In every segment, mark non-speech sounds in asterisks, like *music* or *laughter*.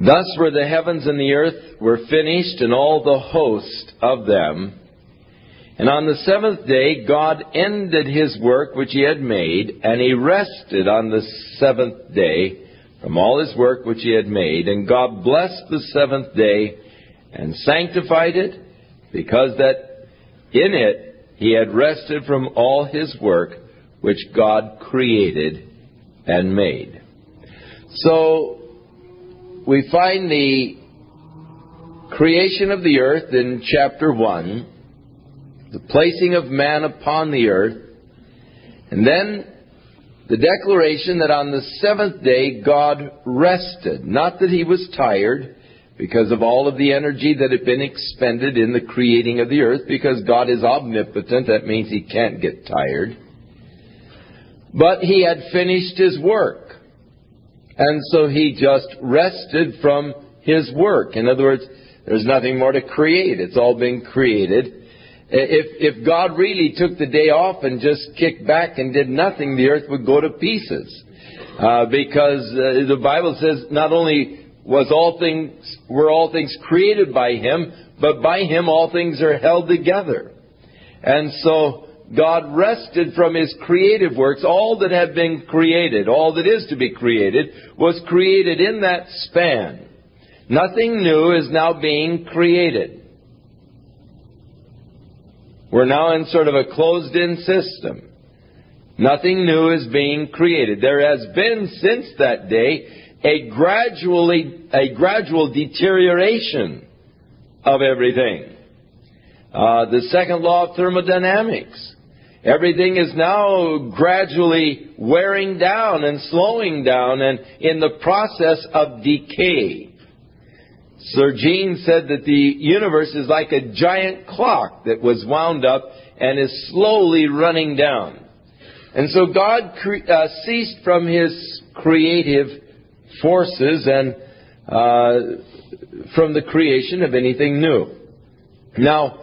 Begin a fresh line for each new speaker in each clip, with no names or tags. Thus were the heavens and the earth were finished, and all the host of them. And on the seventh day God ended his work which he had made, and he rested on the seventh day from all his work which he had made. And God blessed the seventh day and sanctified it, because that in it he had rested from all his work which God created and made. So we find the creation of the earth in chapter 1, the placing of man upon the earth, and then the declaration that on the seventh day God rested. Not that he was tired because of all of the energy that had been expended in the creating of the earth, because God is omnipotent, that means he can't get tired. But he had finished his work. And so he just rested from his work. In other words, there's nothing more to create. It's all been created. If, if God really took the day off and just kicked back and did nothing, the earth would go to pieces. Uh, because uh, the Bible says not only was all things, were all things created by him, but by him all things are held together. And so God rested from his creative works. All that had been created, all that is to be created, was created in that span. Nothing new is now being created. We're now in sort of a closed in system. Nothing new is being created. There has been since that day a gradually a gradual deterioration of everything. Uh, the second law of thermodynamics Everything is now gradually wearing down and slowing down and in the process of decay. Sir Jean said that the universe is like a giant clock that was wound up and is slowly running down. And so God cre- uh, ceased from his creative forces and uh, from the creation of anything new. Now,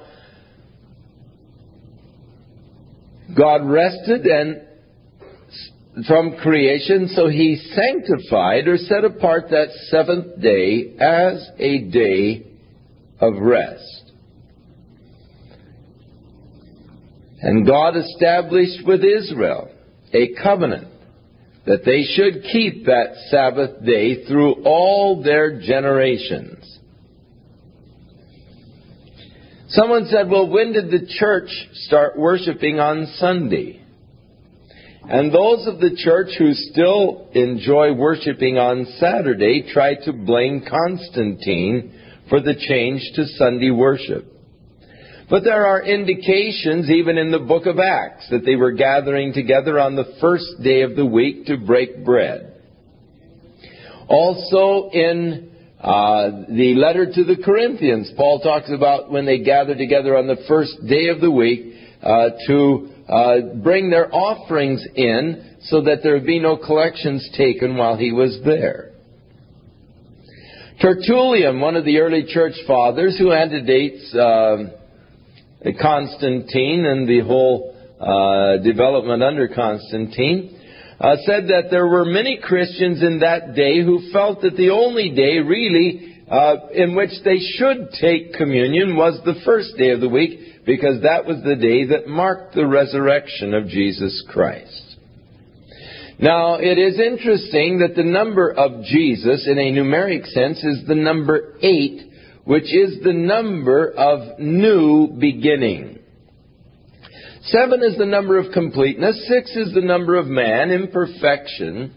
God rested and from creation, so he sanctified or set apart that seventh day as a day of rest. And God established with Israel a covenant that they should keep that Sabbath day through all their generations. Someone said, Well, when did the church start worshiping on Sunday? And those of the church who still enjoy worshiping on Saturday try to blame Constantine for the change to Sunday worship. But there are indications, even in the book of Acts, that they were gathering together on the first day of the week to break bread. Also in uh, the letter to the Corinthians, Paul talks about when they gather together on the first day of the week uh, to uh, bring their offerings in so that there would be no collections taken while he was there. Tertullian, one of the early church fathers who antedates um, Constantine and the whole uh, development under Constantine, uh, said that there were many Christians in that day who felt that the only day really uh, in which they should take communion was the first day of the week because that was the day that marked the resurrection of Jesus Christ. Now, it is interesting that the number of Jesus in a numeric sense is the number eight, which is the number of new beginnings. Seven is the number of completeness. Six is the number of man, imperfection.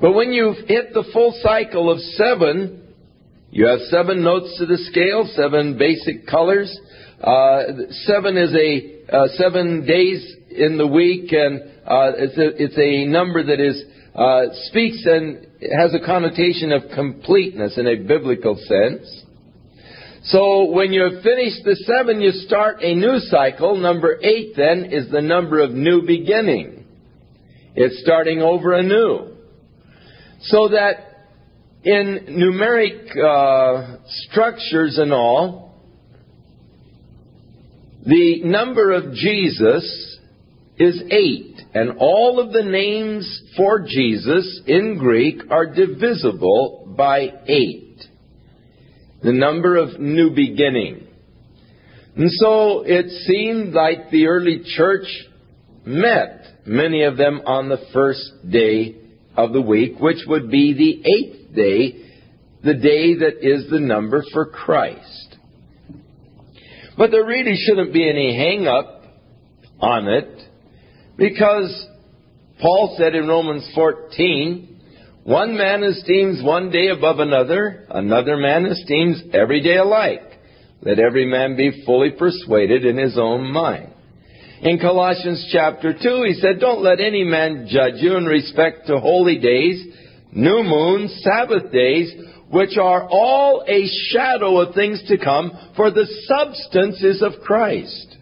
But when you've hit the full cycle of seven, you have seven notes to the scale, seven basic colors. Uh, seven is a uh, seven days in the week, and uh, it's, a, it's a number that is uh, speaks and has a connotation of completeness in a biblical sense. So when you have finished the seven, you start a new cycle. Number eight then is the number of new beginning. It's starting over anew. So that in numeric uh, structures and all, the number of Jesus is eight, and all of the names for Jesus in Greek are divisible by eight the number of new beginning. And so it seemed like the early church met, many of them on the first day of the week, which would be the eighth day, the day that is the number for Christ. But there really shouldn't be any hang up on it, because Paul said in Romans 14, one man esteems one day above another, another man esteems every day alike. Let every man be fully persuaded in his own mind. In Colossians chapter 2, he said, Don't let any man judge you in respect to holy days, new moons, Sabbath days, which are all a shadow of things to come, for the substance is of Christ.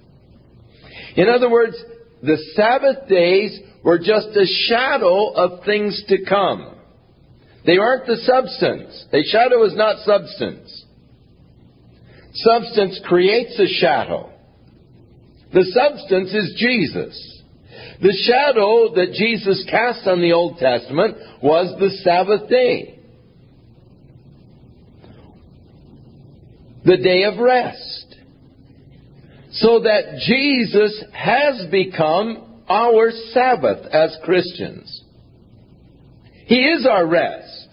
In other words, the Sabbath days were just a shadow of things to come. They aren't the substance. A shadow is not substance. Substance creates a shadow. The substance is Jesus. The shadow that Jesus cast on the Old Testament was the Sabbath day. The day of rest. So that Jesus has become our Sabbath as Christians. He is our rest.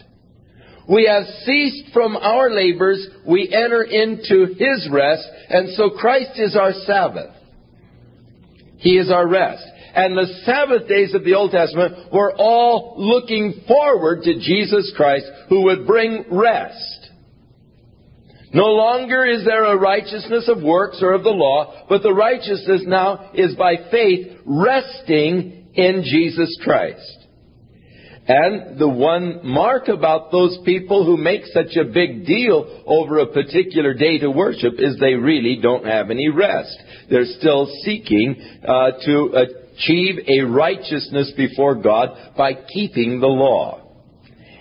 We have ceased from our labors. We enter into His rest. And so Christ is our Sabbath. He is our rest. And the Sabbath days of the Old Testament were all looking forward to Jesus Christ who would bring rest. No longer is there a righteousness of works or of the law, but the righteousness now is by faith resting in Jesus Christ. And the one mark about those people who make such a big deal over a particular day to worship is they really don't have any rest. They're still seeking uh, to achieve a righteousness before God by keeping the law.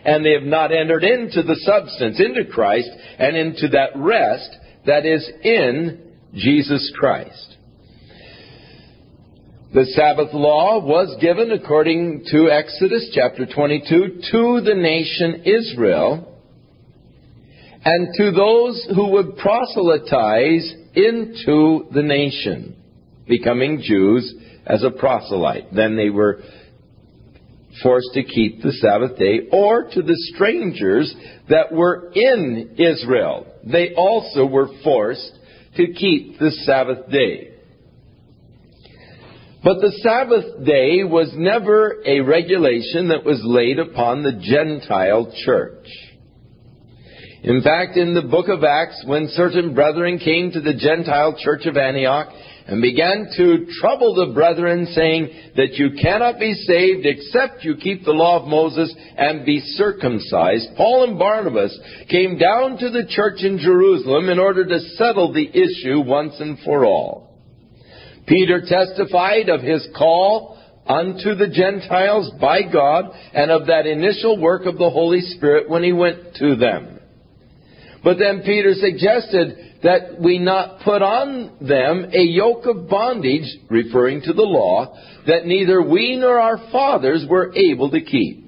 And they have not entered into the substance, into Christ, and into that rest that is in Jesus Christ. The Sabbath law was given according to Exodus chapter 22 to the nation Israel and to those who would proselytize into the nation, becoming Jews as a proselyte. Then they were forced to keep the Sabbath day, or to the strangers that were in Israel. They also were forced to keep the Sabbath day. But the Sabbath day was never a regulation that was laid upon the Gentile church. In fact, in the book of Acts, when certain brethren came to the Gentile church of Antioch and began to trouble the brethren, saying that you cannot be saved except you keep the law of Moses and be circumcised, Paul and Barnabas came down to the church in Jerusalem in order to settle the issue once and for all. Peter testified of his call unto the Gentiles by God and of that initial work of the Holy Spirit when he went to them. But then Peter suggested that we not put on them a yoke of bondage, referring to the law, that neither we nor our fathers were able to keep.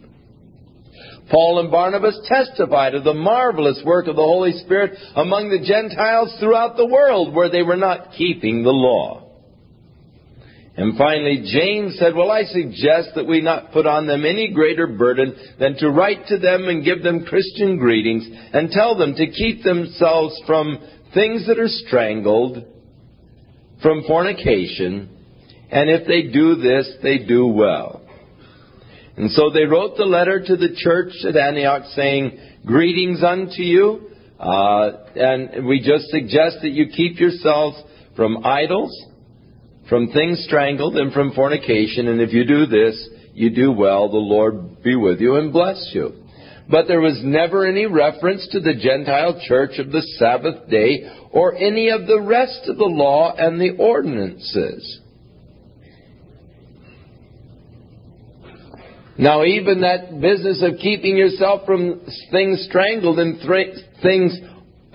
Paul and Barnabas testified of the marvelous work of the Holy Spirit among the Gentiles throughout the world where they were not keeping the law. And finally, James said, Well, I suggest that we not put on them any greater burden than to write to them and give them Christian greetings and tell them to keep themselves from things that are strangled, from fornication, and if they do this, they do well. And so they wrote the letter to the church at Antioch saying, Greetings unto you, uh, and we just suggest that you keep yourselves from idols from things strangled and from fornication, and if you do this, you do well. The Lord be with you and bless you. But there was never any reference to the Gentile church of the Sabbath day or any of the rest of the law and the ordinances. Now, even that business of keeping yourself from things strangled and things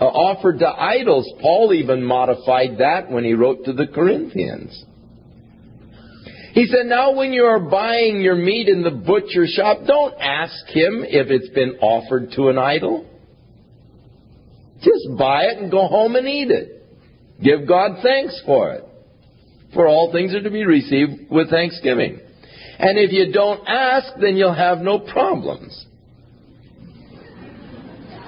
uh, offered to idols. Paul even modified that when he wrote to the Corinthians. He said, Now, when you are buying your meat in the butcher shop, don't ask him if it's been offered to an idol. Just buy it and go home and eat it. Give God thanks for it. For all things are to be received with thanksgiving. And if you don't ask, then you'll have no problems.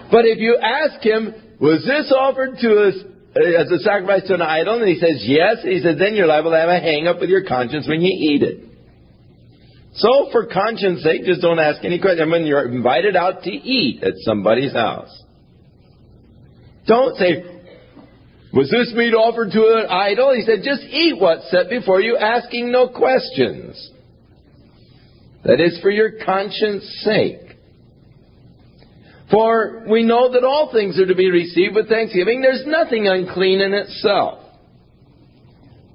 But if you ask him, was this offered to us uh, as a sacrifice to an idol? And he says, yes. he says, then you're liable to have a hang up with your conscience when you eat it. So for conscience sake, just don't ask any questions. when you're invited out to eat at somebody's house. Don't say, was this meat offered to an idol? He said, just eat what's set before you, asking no questions. That is for your conscience sake. For we know that all things are to be received with thanksgiving. There's nothing unclean in itself.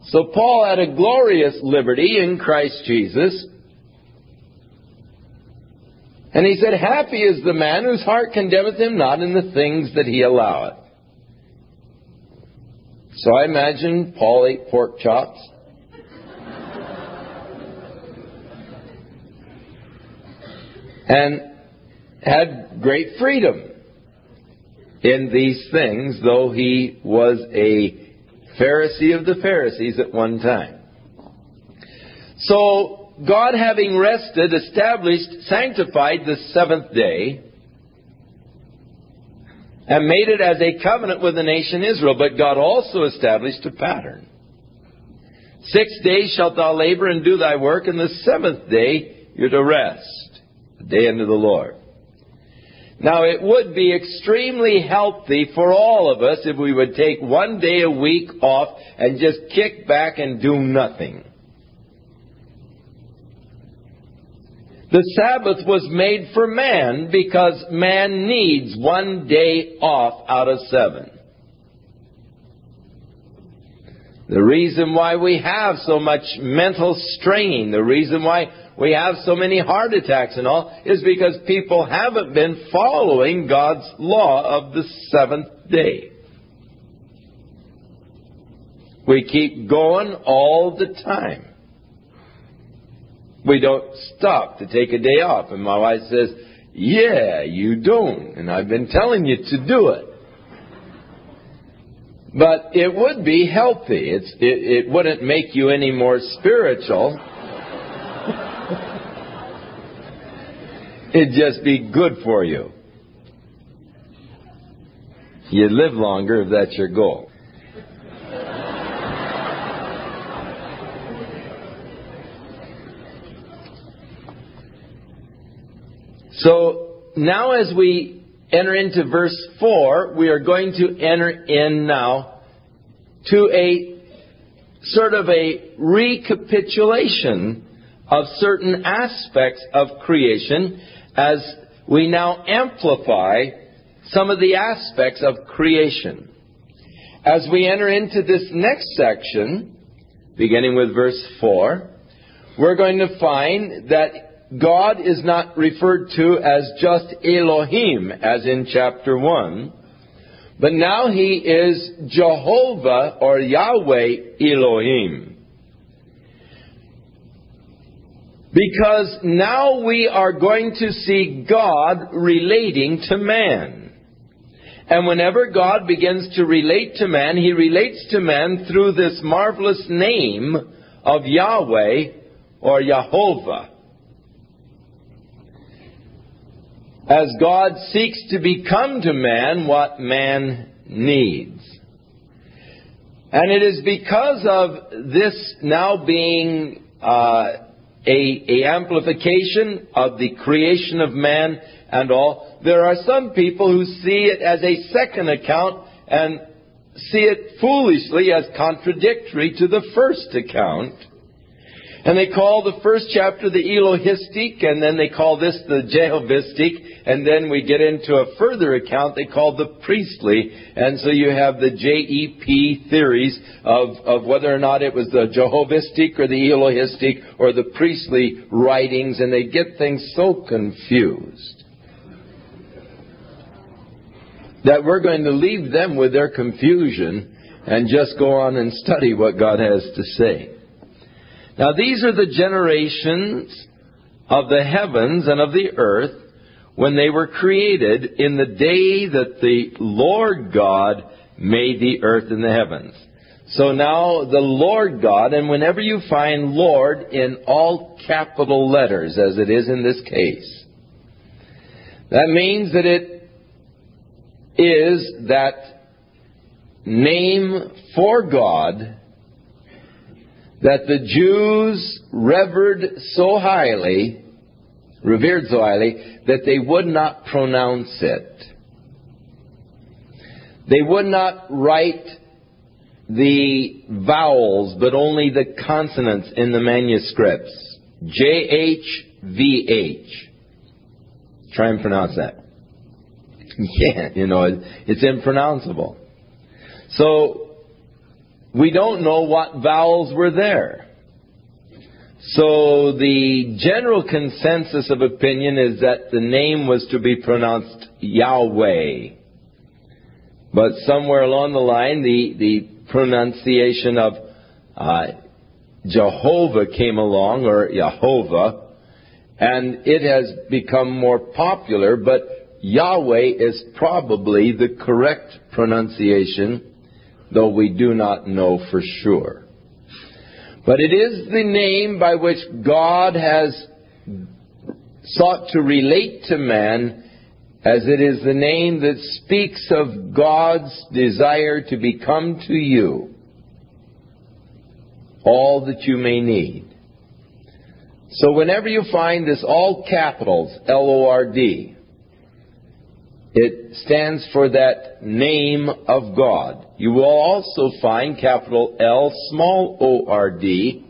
So Paul had a glorious liberty in Christ Jesus. And he said, Happy is the man whose heart condemneth him not in the things that he alloweth. So I imagine Paul ate pork chops. and had great freedom in these things, though he was a Pharisee of the Pharisees at one time. So, God, having rested, established, sanctified the seventh day, and made it as a covenant with the nation Israel, but God also established a pattern. Six days shalt thou labor and do thy work, and the seventh day you're to rest, the day unto the Lord. Now, it would be extremely healthy for all of us if we would take one day a week off and just kick back and do nothing. The Sabbath was made for man because man needs one day off out of seven. The reason why we have so much mental straining, the reason why we have so many heart attacks and all is because people haven't been following God's law of the seventh day. We keep going all the time. We don't stop to take a day off. And my wife says, Yeah, you don't. And I've been telling you to do it. But it would be healthy. It, it, wouldn't make you any more spiritual It'd just be good for you. You'd live longer if that's your goal. So now, as we enter into verse 4, we are going to enter in now to a sort of a recapitulation of certain aspects of creation as we now amplify some of the aspects of creation. As we enter into this next section, beginning with verse 4, we're going to find that God is not referred to as just Elohim, as in chapter 1, but now he is Jehovah or Yahweh Elohim. Because now we are going to see God relating to man. And whenever God begins to relate to man, he relates to man through this marvelous name of Yahweh or Jehovah. As God seeks to become to man what man needs. And it is because of this now being uh, a, a amplification of the creation of man and all. There are some people who see it as a second account and see it foolishly as contradictory to the first account. And they call the first chapter the Elohistic, and then they call this the Jehovistic, and then we get into a further account they call the priestly. And so you have the JEP theories of, of whether or not it was the Jehovistic or the Elohistic or the priestly writings, and they get things so confused that we're going to leave them with their confusion and just go on and study what God has to say. Now these are the generations of the heavens and of the earth when they were created in the day that the Lord God made the earth and the heavens. So now the Lord God, and whenever you find Lord in all capital letters, as it is in this case, that means that it is that name for God that the Jews revered so highly, revered so highly, that they would not pronounce it. They would not write the vowels, but only the consonants in the manuscripts. JHVH. Try and pronounce that. *laughs* Yeah, you know, it's impronounceable. So, we don't know what vowels were there. So the general consensus of opinion is that the name was to be pronounced Yahweh. But somewhere along the line, the, the pronunciation of uh, Jehovah came along, or Jehovah, and it has become more popular, but Yahweh is probably the correct pronunciation though we do not know for sure. But it is the name by which God has sought to relate to man, as it is the name that speaks of God's desire to become to you all that you may need. So whenever you find this all capitals, L-O-R-D, it stands for that name of God you will also find capital L small o r d,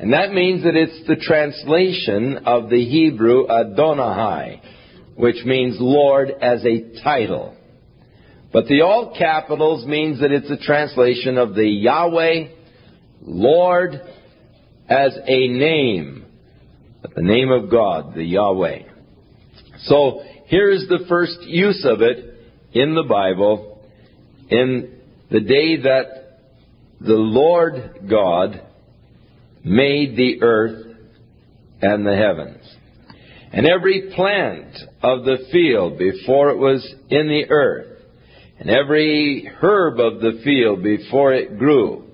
and that means that it's the translation of the Hebrew Adonai, which means Lord as a title. But the all capitals means that it's a translation of the Yahweh, Lord, as a name, the name of God, the Yahweh. So here is the first use of it in the Bible in the day that the Lord God made the earth and the heavens. And every plant of the field before it was in the earth, and every herb of the field before it grew.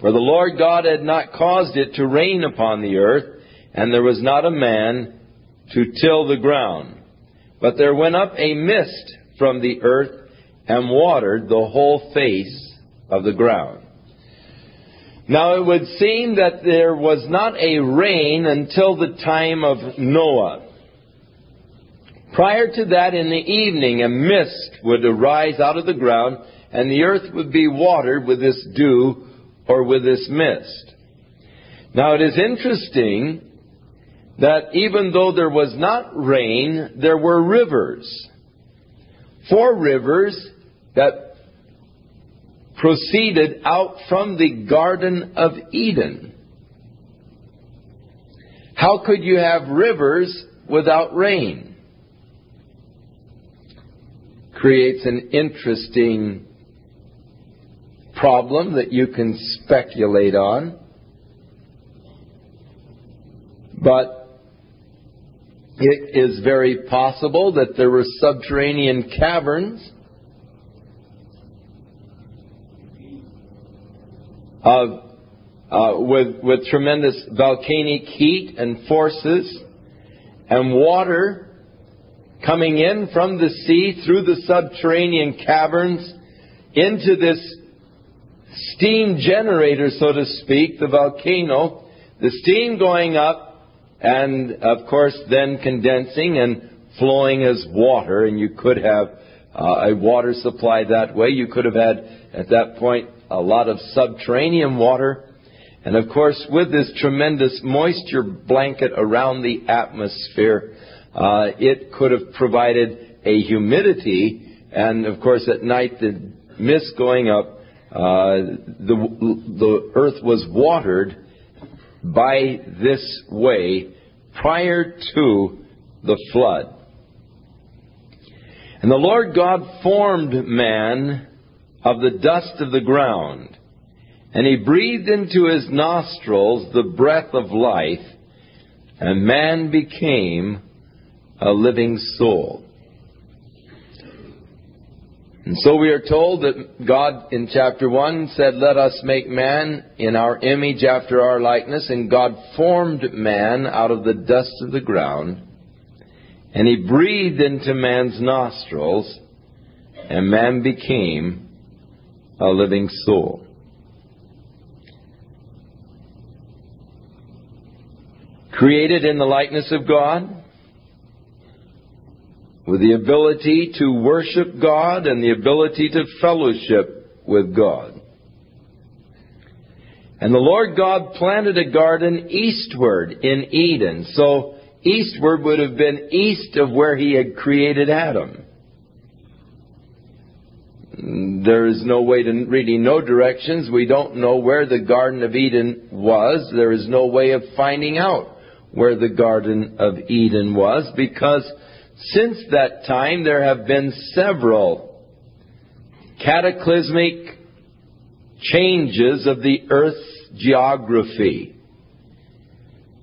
For the Lord God had not caused it to rain upon the earth, and there was not a man to till the ground. But there went up a mist from the earth and watered the whole face of the ground. Now it would seem that there was not a rain until the time of Noah. Prior to that, in the evening, a mist would arise out of the ground, and the earth would be watered with this dew or with this mist. Now it is interesting that even though there was not rain, there were rivers. Four rivers that proceeded out from the Garden of Eden. How could you have rivers without rain? Creates an interesting problem that you can speculate on. But it is very possible that there were subterranean caverns uh, with, with tremendous volcanic heat and forces, and water coming in from the sea through the subterranean caverns into this steam generator, so to speak, the volcano, the steam going up, and of course then condensing and flowing as water, and you could have uh, a water supply that way. You could have had, at that point, a lot of subterranean water. And of course, with this tremendous moisture blanket around the atmosphere, uh, it could have provided a humidity. And of course, at night, the mist going up, uh, the, the earth was watered by this way prior to the flood. And the Lord God formed man of the dust of the ground, and he breathed into his nostrils the breath of life, and man became a living soul. And so we are told that God in chapter 1 said, Let us make man in our image after our likeness, and God formed man out of the dust of the ground, and he breathed into man's nostrils, and man became a living soul. Created in the likeness of God, with the ability to worship God and the ability to fellowship with God. And the Lord God planted a garden eastward in Eden. So eastward would have been east of where he had created Adam. There is no way to really know directions. We don't know where the Garden of Eden was. There is no way of finding out where the Garden of Eden was because since that time there have been several cataclysmic changes of the Earth's geography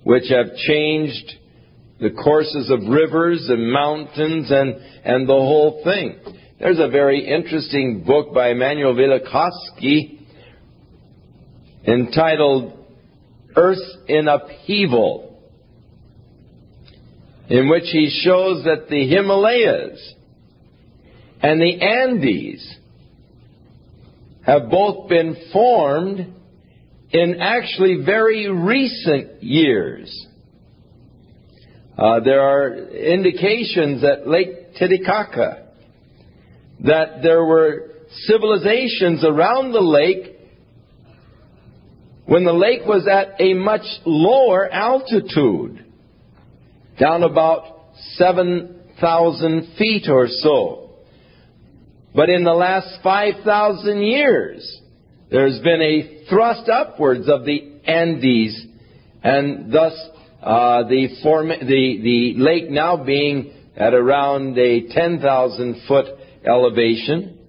which have changed the courses of rivers and mountains and, and the whole thing. There's a very interesting book by Immanuel Velikovsky entitled Earth in Upheaval, in which he shows that the Himalayas and the Andes have both been formed in actually very recent years. Uh, there are indications that Lake Titicaca that there were civilizations around the lake when the lake was at a much lower altitude, down about 7,000 feet or so. But in the last 5,000 years, there's been a thrust upwards of the Andes, and thus uh, the, form- the, the lake now being at around a 10,000 foot elevation.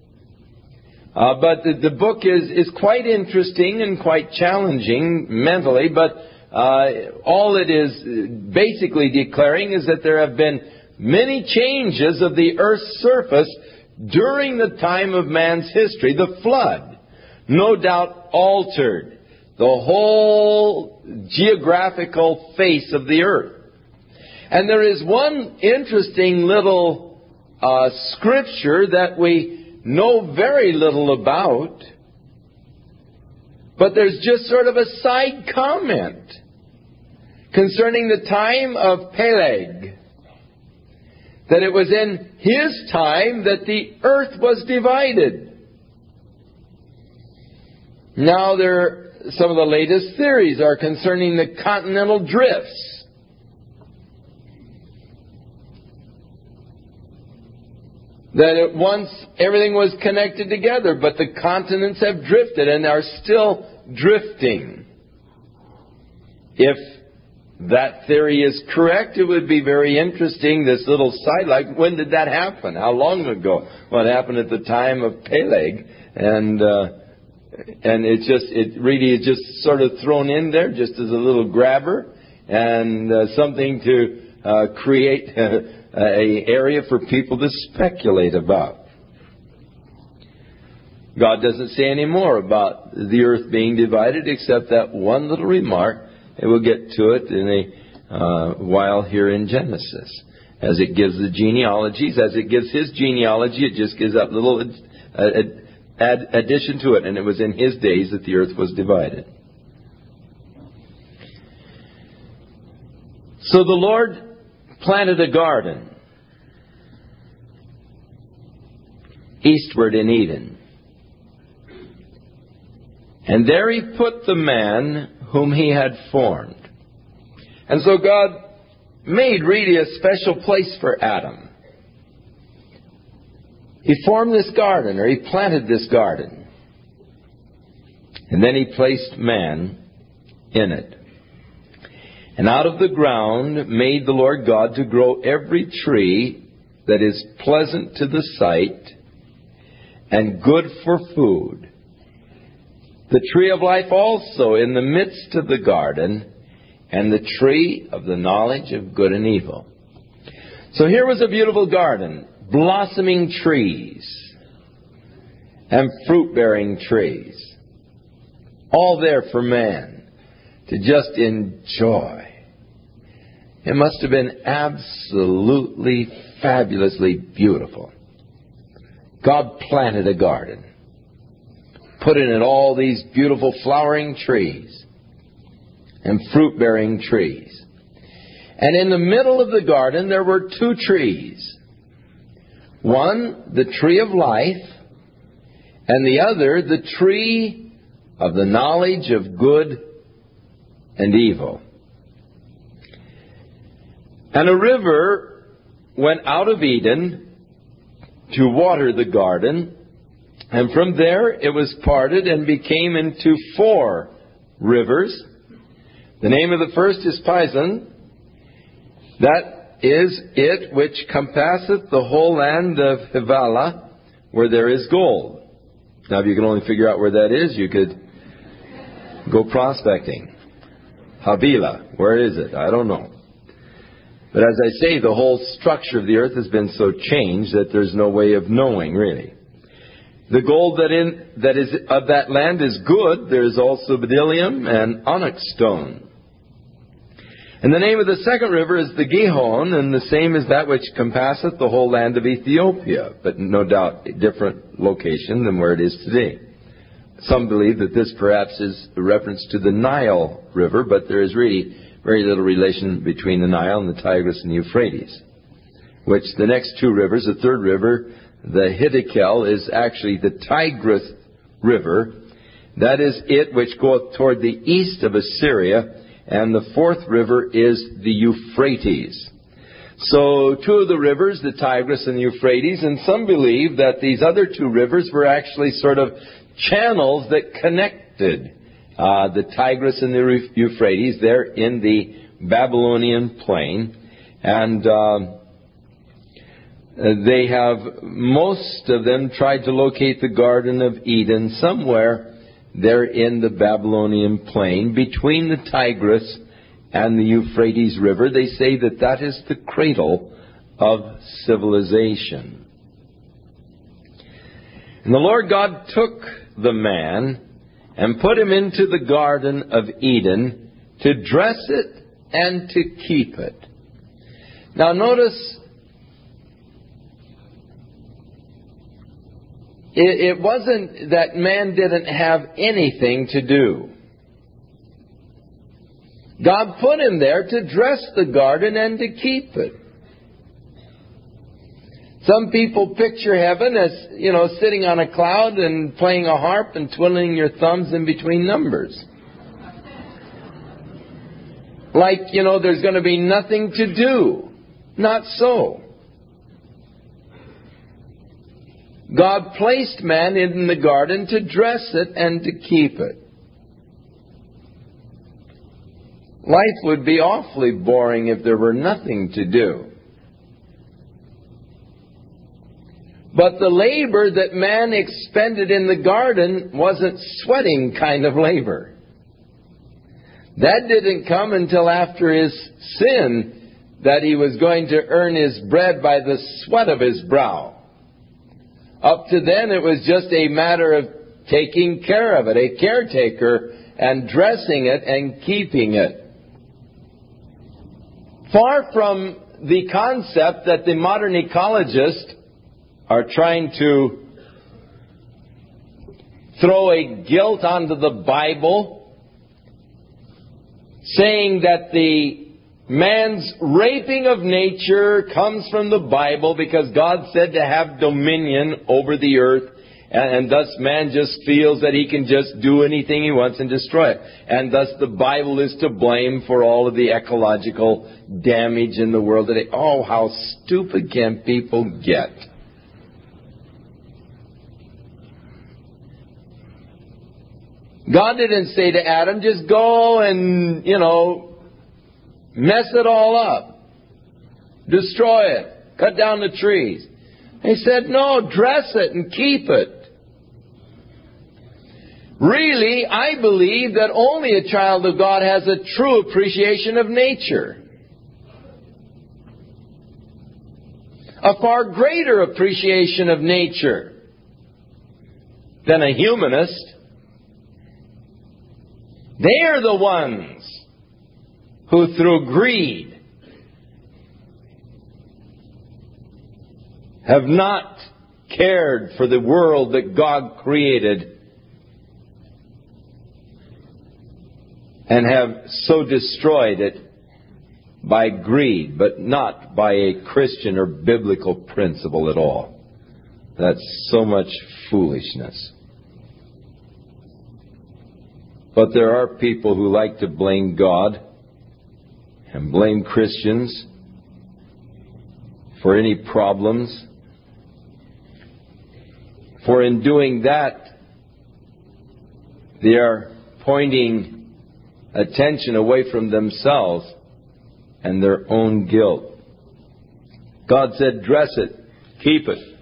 Uh, but the, the, book is, is quite interesting and quite challenging mentally, but uh, all it is uh, basically declaring is that there have been many changes of the earth's surface during the time of man's history. The flood, no doubt, altered the whole geographical face of the earth. And there is one interesting little a scripture that we know very little about, but there's just sort of a side comment concerning the time of Peleg. That it was in his time that the earth was divided. Now there, some of the latest theories are concerning the continental drifts that once everything was connected together, but the continents have drifted and are still drifting. If that theory is correct, it would be very interesting, this little side, like when did that happen? How long ago? Well, happened at the time of Peleg, and, uh, and it just, it really is just sort of thrown in there just as a little grabber and uh, something to uh, create *laughs* A area for people to speculate about. God doesn't say any more about the earth being divided except that one little remark, and we'll get to it in a uh, while here in Genesis. As it gives the genealogies, as it gives his genealogy, it just gives that little ad- ad- ad- addition to it, and it was in his days that the earth was divided. So the Lord planted a garden eastward in Eden. And there he put the man whom he had formed. And so God made really a special place for Adam. He formed this garden, or he planted this garden. And then he placed man in it. And out of the ground made the Lord God to grow every tree that is pleasant to the sight and good for food. The tree of life also in the midst of the garden, and the tree of the knowledge of good and evil. So here was a beautiful garden, blossoming trees and fruit bearing trees, all there for man to just enjoy. It must have been absolutely fabulously beautiful. God planted a garden, put in it all these beautiful flowering trees and fruit bearing trees. And in the middle of the garden, there were two trees one, the tree of life, and the other, the tree of the knowledge of good and evil. And a river went out of Eden to water the garden, and from there it was parted and became into four rivers. The name of the first is Pison. That is it which compasseth the whole land of Havilah, where there is gold. Now, if you can only figure out where that is, you could go prospecting. Havilah, where is it? I don't know. But as I say, the whole structure of the earth has been so changed that there's no way of knowing, really. The gold that, in, that is of that land is good. There's also bdellium and onyx stone. And the name of the second river is the Gihon, and the same is that which compasseth the whole land of Ethiopia, but no doubt a different location than where it is today. Some believe that this perhaps is a reference to the Nile River, but there is really very little relation between the Nile and the Tigris and the Euphrates, which the next two rivers, the third river, the Hiddekel, is actually the Tigris River. That is it which goeth toward the east of Assyria, and the fourth river is the Euphrates. So, two of the rivers, the Tigris and the Euphrates, and some believe that these other two rivers were actually sort of channels that connected uh, the Tigris and the Euphrates. They're in the Babylonian plain. And uh, they have, most of them, tried to locate the Garden of Eden somewhere. They're in the Babylonian plain between the Tigris and the Euphrates River. They say that that is the cradle of civilization. And the Lord God took the man and put him into the Garden of Eden to dress it and to keep it. Now, notice it, wasn't that man didn't have anything to do. God put him there to dress the garden and to keep it. Some people picture heaven as, you know, sitting on a cloud and playing a harp and twiddling your thumbs in between numbers. Like, you know, there's going to be nothing to do. Not so. God placed man in the garden to dress it and to keep it. Life would be awfully boring if there were nothing to do. But the labor that man expended in the garden wasn't sweating kind of labor. That didn't come until after his sin that he was going to earn his bread by the sweat of his brow. Up to then, it was just a matter of taking care of it, a caretaker, and dressing it and keeping it. Far from the concept that the modern ecologist are trying to throw a guilt onto the Bible, saying that the man's raping of nature comes from the Bible because God said to have dominion over the earth, and, thus man just feels that he can just do anything he wants and destroy it. And thus the Bible is to blame for all of the ecological damage in the world today. Oh, how stupid can people get? God didn't say to Adam, just go and, you know, mess it all up, destroy it, cut down the trees. He said, no, dress it and keep it. Really, I believe that only a child of God has a true appreciation of nature. A far greater appreciation of nature than a humanist. They're the ones who through greed have not cared for the world that God created and have so destroyed it by greed, but not by a Christian or biblical principle at all. That's so much foolishness. But there are people who like to blame God and blame Christians for any problems. For in doing that, they are pointing attention away from themselves and their own guilt. God said, dress it, keep it.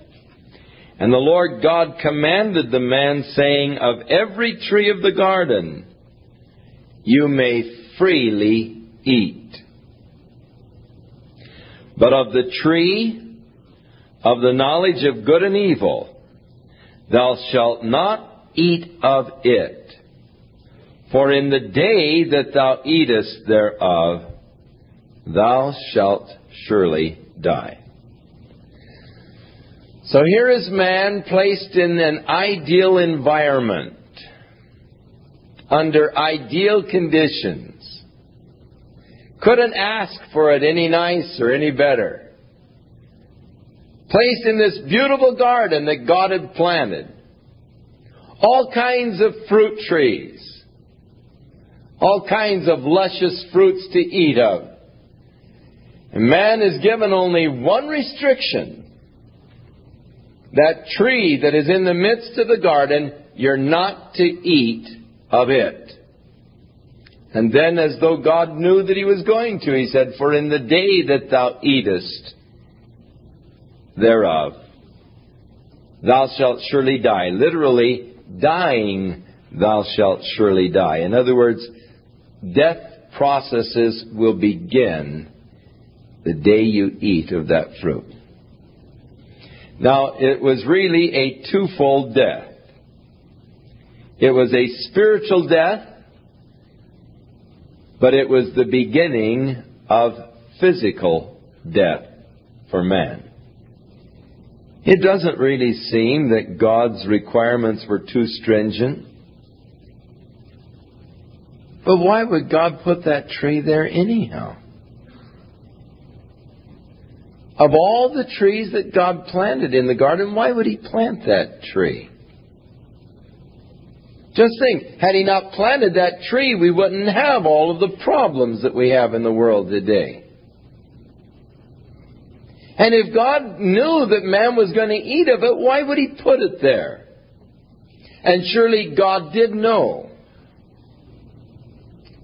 And the Lord God commanded the man, saying, Of every tree of the garden you may freely eat. But of the tree of the knowledge of good and evil, thou shalt not eat of it. For in the day that thou eatest thereof, thou shalt surely die. So here is man placed in an ideal environment, under ideal conditions. Couldn't ask for it any nicer, any better. Placed in this beautiful garden that God had planted. All kinds of fruit trees. All kinds of luscious fruits to eat of. And man is given only one restriction that tree that is in the midst of the garden, you're not to eat of it. And then, as though God knew that he was going to, he said, For in the day that thou eatest thereof, thou shalt surely die. Literally, dying, thou shalt surely die. In other words, death processes will begin the day you eat of that fruit. Now, it was really a twofold death. It was a spiritual death, but it was the beginning of physical death for man. It doesn't really seem that God's requirements were too stringent. But why would God put that tree there anyhow? Of all the trees that God planted in the garden, why would He plant that tree? Just think, had He not planted that tree, we wouldn't have all of the problems that we have in the world today. And if God knew that man was going to eat of it, why would He put it there? And surely God did know.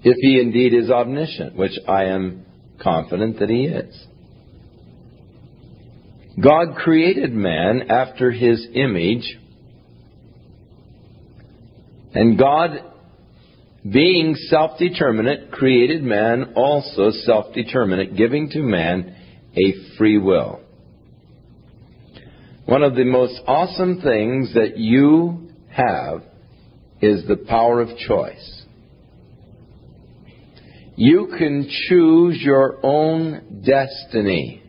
If He indeed is omniscient, which I am confident that He is. God created man after his image, and God, being self determinate, created man also self determinate, giving to man a free will. One of the most awesome things that you have is the power of choice. You can choose your own destiny.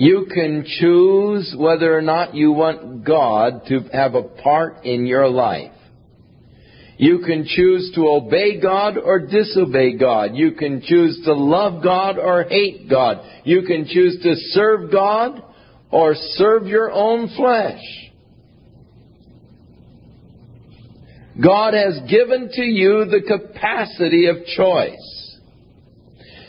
You can choose whether or not you want God to have a part in your life. You can choose to obey God or disobey God. You can choose to love God or hate God. You can choose to serve God or serve your own flesh. God has given to you the capacity of choice.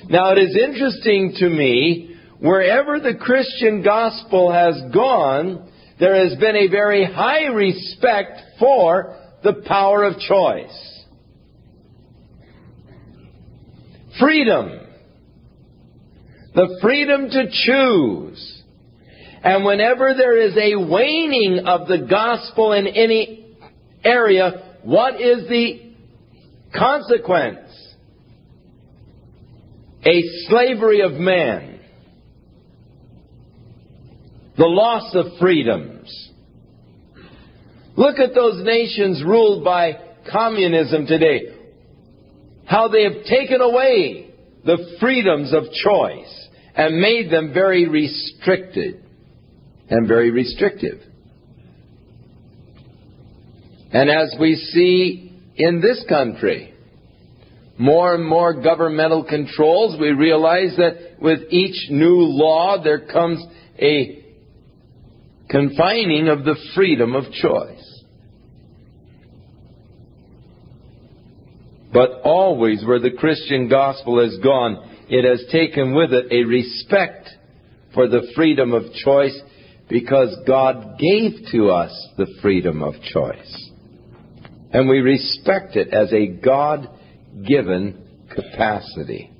Now it is interesting to me Wherever the Christian gospel has gone, there has been a very high respect for the power of choice. Freedom. The freedom to choose. And whenever there is a waning of the gospel in any area, what is the consequence? A slavery of man the loss of freedoms. Look at those nations ruled by communism today. How they have taken away the freedoms of choice and made them very restricted and very restrictive. And as we see in this country, more and more governmental controls, we realize that with each new law there comes a confining of the freedom of choice. But always where the Christian gospel has gone, it has taken with it a respect for the freedom of choice because God gave to us the freedom of choice. And we respect it as a God given capacity.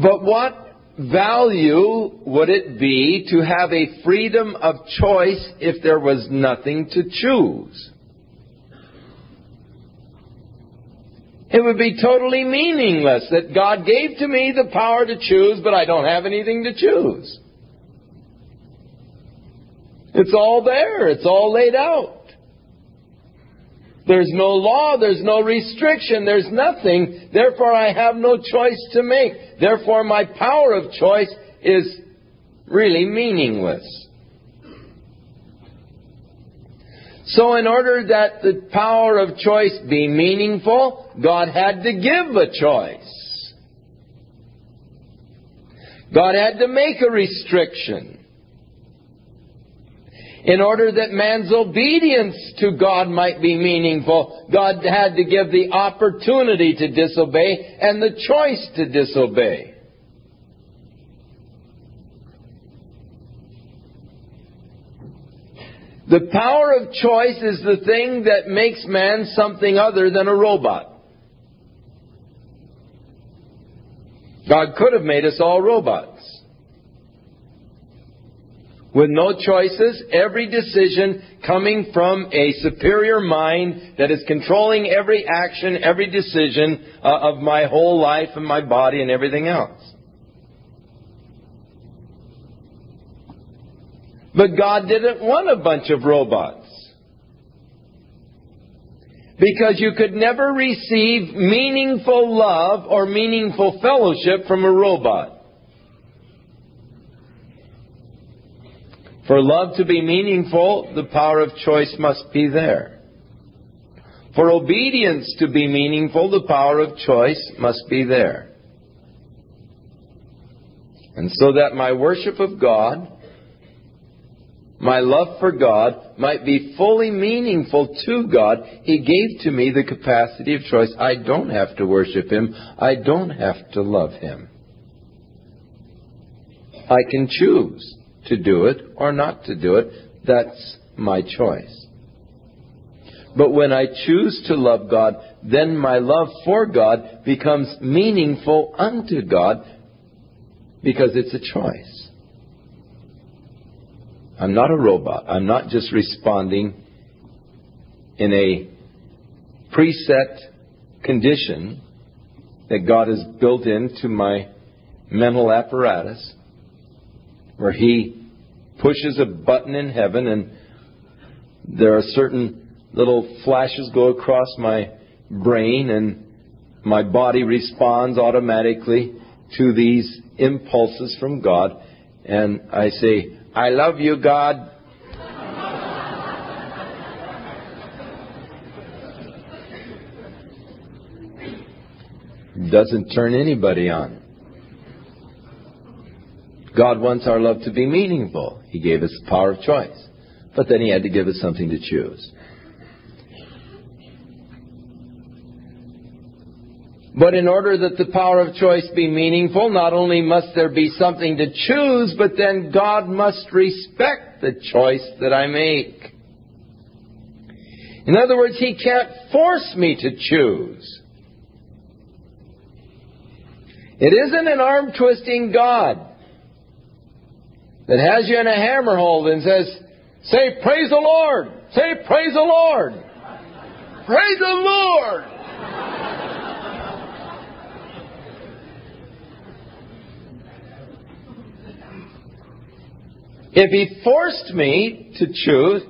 But what value would it be to have a freedom of choice if there was nothing to choose? It would be totally meaningless that God gave to me the power to choose, but I don't have anything to choose. It's all there, it's all laid out. There's no law, there's no restriction, there's nothing. Therefore, I have no choice to make. Therefore, my power of choice is really meaningless. So, in order that the power of choice be meaningful, God had to give a choice. God had to make a restriction. In order that man's obedience to God might be meaningful, God had to give the opportunity to disobey and the choice to disobey. The power of choice is the thing that makes man something other than a robot. God could have made us all robots with no choices, every decision coming from a superior mind that is controlling every action, every decision uh, of my whole life and my body and everything else. But God didn't want a bunch of robots. Because you could never receive meaningful love or meaningful fellowship from a robot. For love to be meaningful, the power of choice must be there. For obedience to be meaningful, the power of choice must be there. And so that my worship of God, my love for God, might be fully meaningful to God, He gave to me the capacity of choice. I don't have to worship Him. I don't have to love Him. I can choose to do it or not to do it. That's my choice. But when I choose to love God, then my love for God becomes meaningful unto God because it's a choice. I'm not a robot. I'm not just responding in a preset condition that God has built into my mental apparatus where He pushes a button in heaven, and there are certain little flashes go across my brain, and my body responds automatically to these impulses from God, and I say, I love you, God. *laughs* Doesn't turn anybody on. God wants our love to be meaningful. He gave us the power of choice. But then He had to give us something to choose. But in order that the power of choice be meaningful, not only must there be something to choose, but then God must respect the choice that I make. In other words, He can't force me to choose. It isn't an arm twisting God that has you in a hammer hold and says, Say, Praise the Lord! Say, Praise the Lord! Praise the Lord! if he forced me to choose,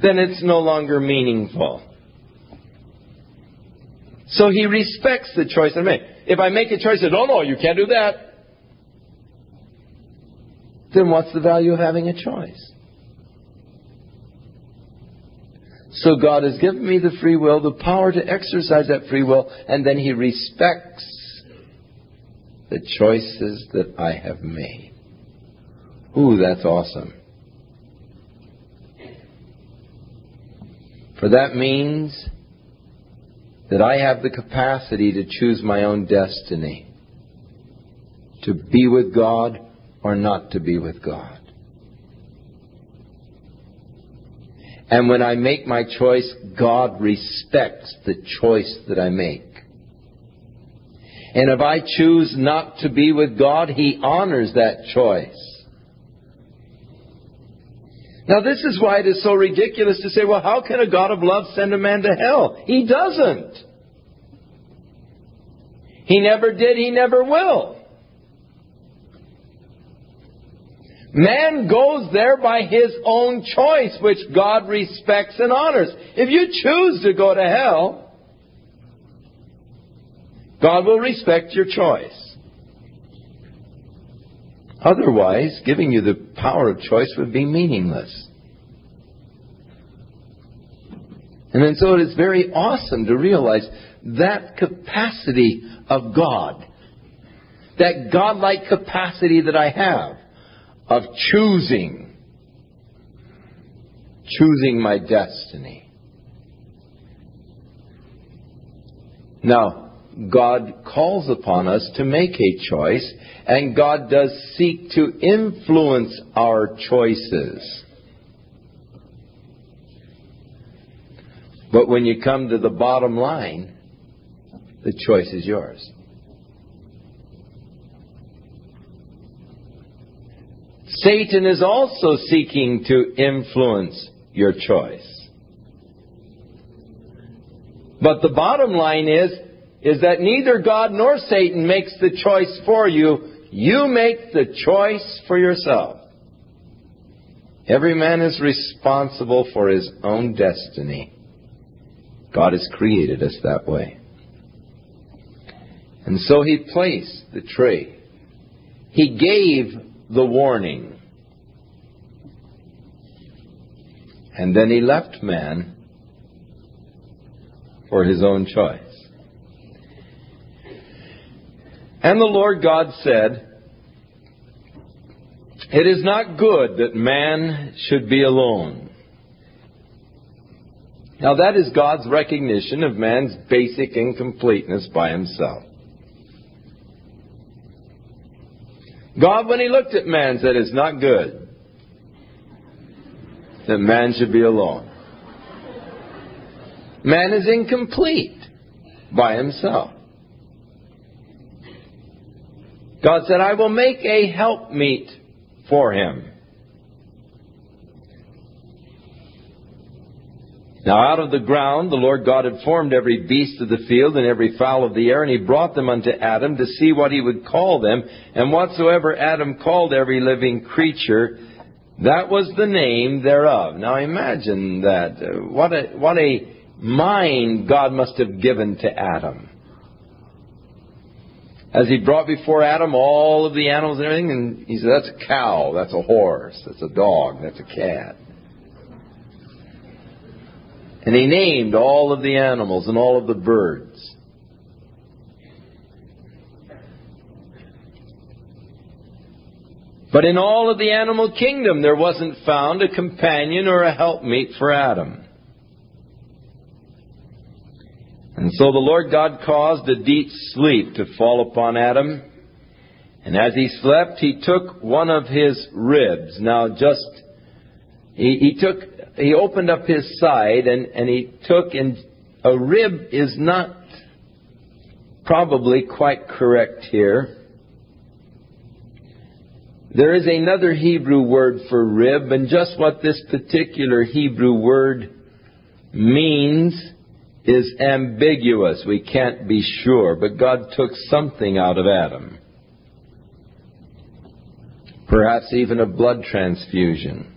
then it's no longer meaningful. So he respects the choice I make. If I make a choice that, oh no, you can't do that, then what's the value of having a choice? So God has given me the free will, the power to exercise that free will, and then He respects the choices that I have made. Ooh, that's awesome. For that means that I have the capacity to choose my own destiny, to be with God or not to be with God. And when I make my choice, God respects the choice that I make. And if I choose not to be with God, He honors that choice. Now, this is why it is so ridiculous to say, well, how can a God of love send a man to hell? He doesn't. He never did, He never will. Man goes there by his own choice, which God respects and honors. If you choose to go to hell, God will respect your choice. Otherwise, giving you the power of choice would be meaningless. And then so it is very awesome to realize that capacity of God, that godlike capacity that I have of choosing, choosing my destiny. Now, God calls upon us to make a choice, and God does seek to influence our choices. But when you come to the bottom line, the choice is yours. Satan is also seeking to influence your choice. But the bottom line is, is that neither God nor Satan makes the choice for you. You make the choice for yourself. Every man is responsible for his own destiny. God has created us that way. And so he placed the tree. He gave the warning. And then he left man for his own choice. And the Lord God said, It is not good that man should be alone. Now, that is God's recognition of man's basic incompleteness by himself. God, when he looked at man, said, It's not good that man should be alone. Man is incomplete by himself. God said, I will make a helpmeet for him. Now out of the ground the Lord God had formed every beast of the field and every fowl of the air, and he brought them unto Adam to see what he would call them. And whatsoever Adam called every living creature, that was the name thereof. Now imagine that. Uh, what a, what a mind God must have given to Adam. As he brought before Adam all of the animals and everything, and he said, That's a cow, that's a horse, that's a dog, that's a cat. And he named all of the animals and all of the birds. But in all of the animal kingdom there wasn't found a companion or a helpmeet for Adam. And so the Lord God caused a deep sleep to fall upon Adam. And as he slept, he took one of his ribs. Now, just, he, he took he opened up his side and, and he took and a rib is not probably quite correct here. There is another Hebrew word for rib, and just what this particular Hebrew word means is ambiguous. We can't be sure, but God took something out of Adam. Perhaps even a blood transfusion.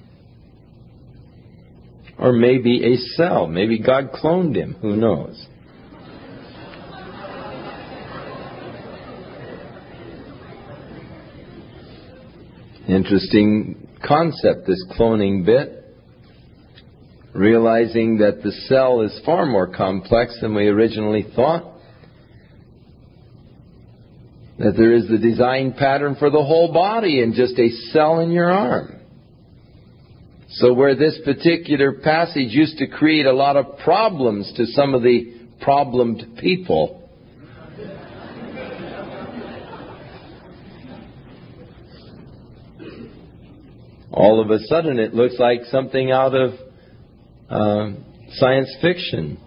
Or maybe a cell. Maybe God cloned him. Who knows? Interesting concept, this cloning bit. Realizing that the cell is far more complex than we originally thought. That there is the design pattern for the whole body in just a cell in your arm. So where this particular passage used to create a lot of problems to some of the problemed people, all of a sudden it looks like something out of uh, science fiction.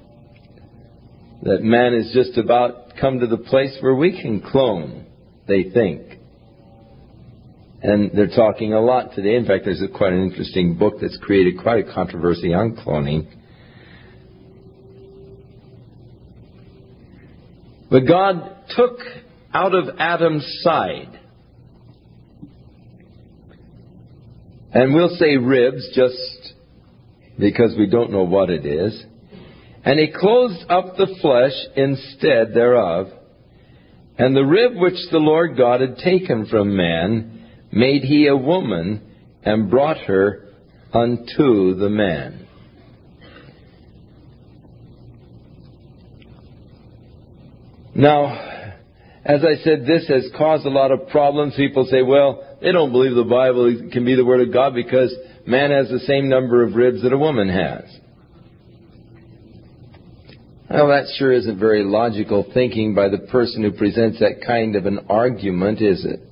That man has just about come to the place where we can clone, they think. And they're talking a lot today. In fact, there's a, quite an interesting book that's created quite a controversy on cloning. But God took out of Adam's side, and we'll say ribs just because we don't know what it is, and he closed up the flesh instead thereof, and the rib which the Lord God had taken from man made he a woman and brought her unto the man. Now, as I said, this has caused a lot of problems. People say, well, they don't believe the Bible can be the Word of God because man has the same number of ribs that a woman has. Well, that sure isn't very logical thinking by the person who presents that kind of an argument, is it?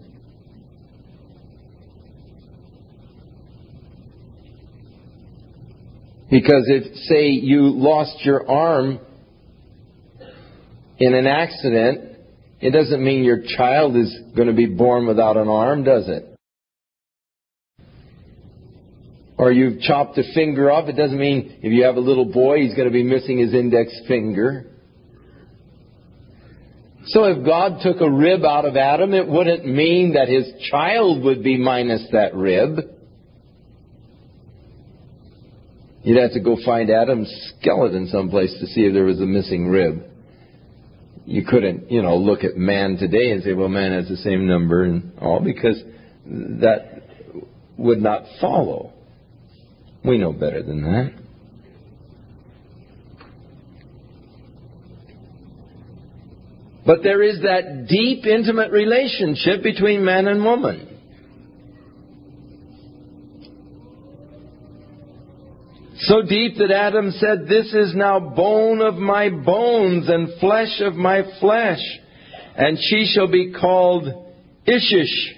Because if, say, you lost your arm in an accident, it doesn't mean your child is going to be born without an arm, does it? Or you've chopped a finger off, it doesn't mean if you have a little boy, he's going to be missing his index finger. So if God took a rib out of Adam, it wouldn't mean that his child would be minus that rib. You'd have to go find Adam's skeleton someplace to see if there was a missing rib. You couldn't, you know, look at man today and say, well, man has the same number and all, because that would not follow. We know better than that. But there is that deep, intimate relationship between man and woman. So deep that Adam said, This is now bone of my bones and flesh of my flesh, and she shall be called Ishish,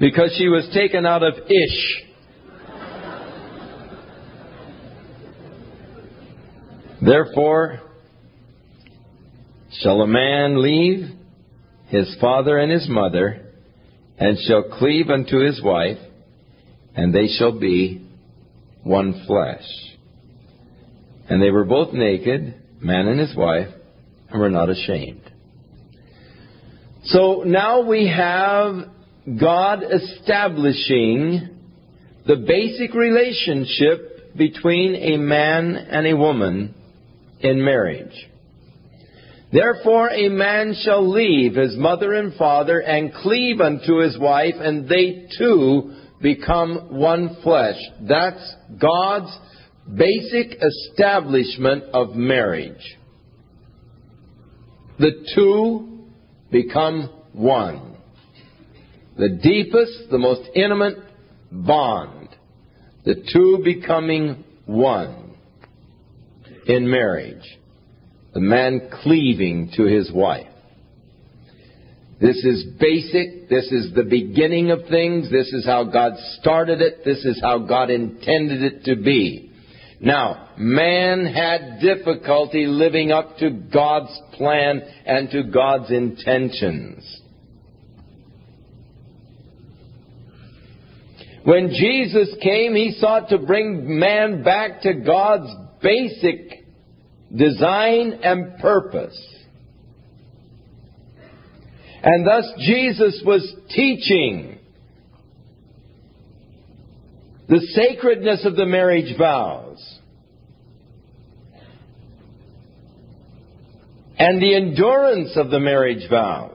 because she was taken out of Ish. Therefore, shall a man leave his father and his mother, and shall cleave unto his wife, and they shall be one flesh. And they were both naked, man and his wife, and were not ashamed. So now we have God establishing the basic relationship between a man and a woman in marriage. Therefore, a man shall leave his mother and father and cleave unto his wife, and they two become one flesh. That's God's basic establishment of marriage. The two become one. The deepest, the most intimate bond. The two becoming one in marriage. The man cleaving to his wife. This is basic. This is the beginning of things. This is how God started it. This is how God intended it to be. Now, man had difficulty living up to God's plan and to God's intentions. When Jesus came, he sought to bring man back to God's basic design and purpose. And thus Jesus was teaching the sacredness of the marriage vows and the endurance of the marriage vows.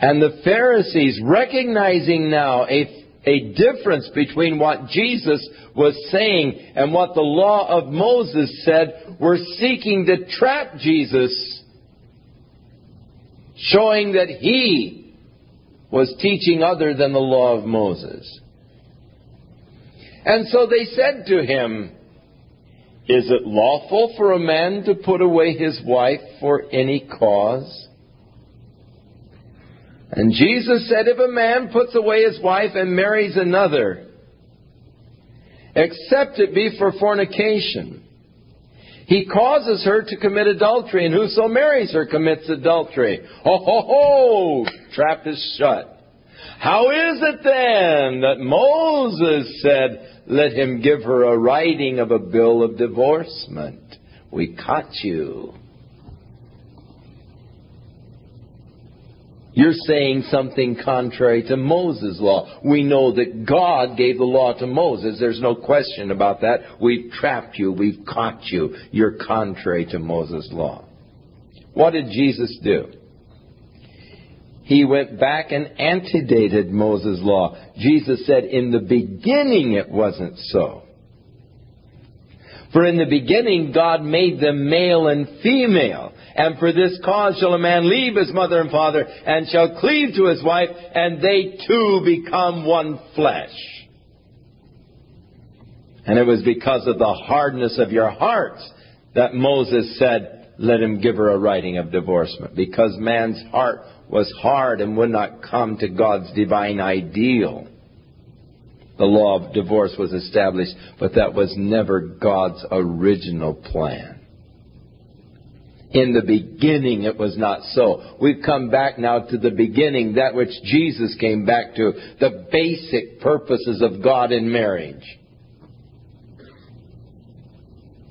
And the Pharisees, recognizing now a, a difference between what Jesus was saying and what the law of Moses said, were seeking to trap Jesus showing that he was teaching other than the law of Moses. And so they said to him, Is it lawful for a man to put away his wife for any cause? And Jesus said, If a man puts away his wife and marries another, except it be for fornication, he causes her to commit adultery, and whoso marries her commits adultery. Ho, ho, ho! Trap is shut. How is it then that Moses said, Let him give her a writing of a bill of divorcement? We caught you. You're saying something contrary to Moses' law. We know that God gave the law to Moses. There's no question about that. We've trapped you. We've caught you. You're contrary to Moses' law. What did Jesus do? He went back and antedated Moses' law. Jesus said, In the beginning it wasn't so. For in the beginning God made them male and female. And for this cause shall a man leave his mother and father and shall cleave to his wife, and they two become one flesh. And it was because of the hardness of your hearts that Moses said, Let him give her a writing of divorcement, because man's heart was hard and would not come to God's divine ideal. The law of divorce was established, but that was never God's original plan. In the beginning, it was not so. We've come back now to the beginning, that which Jesus came back to, the basic purposes of God in marriage.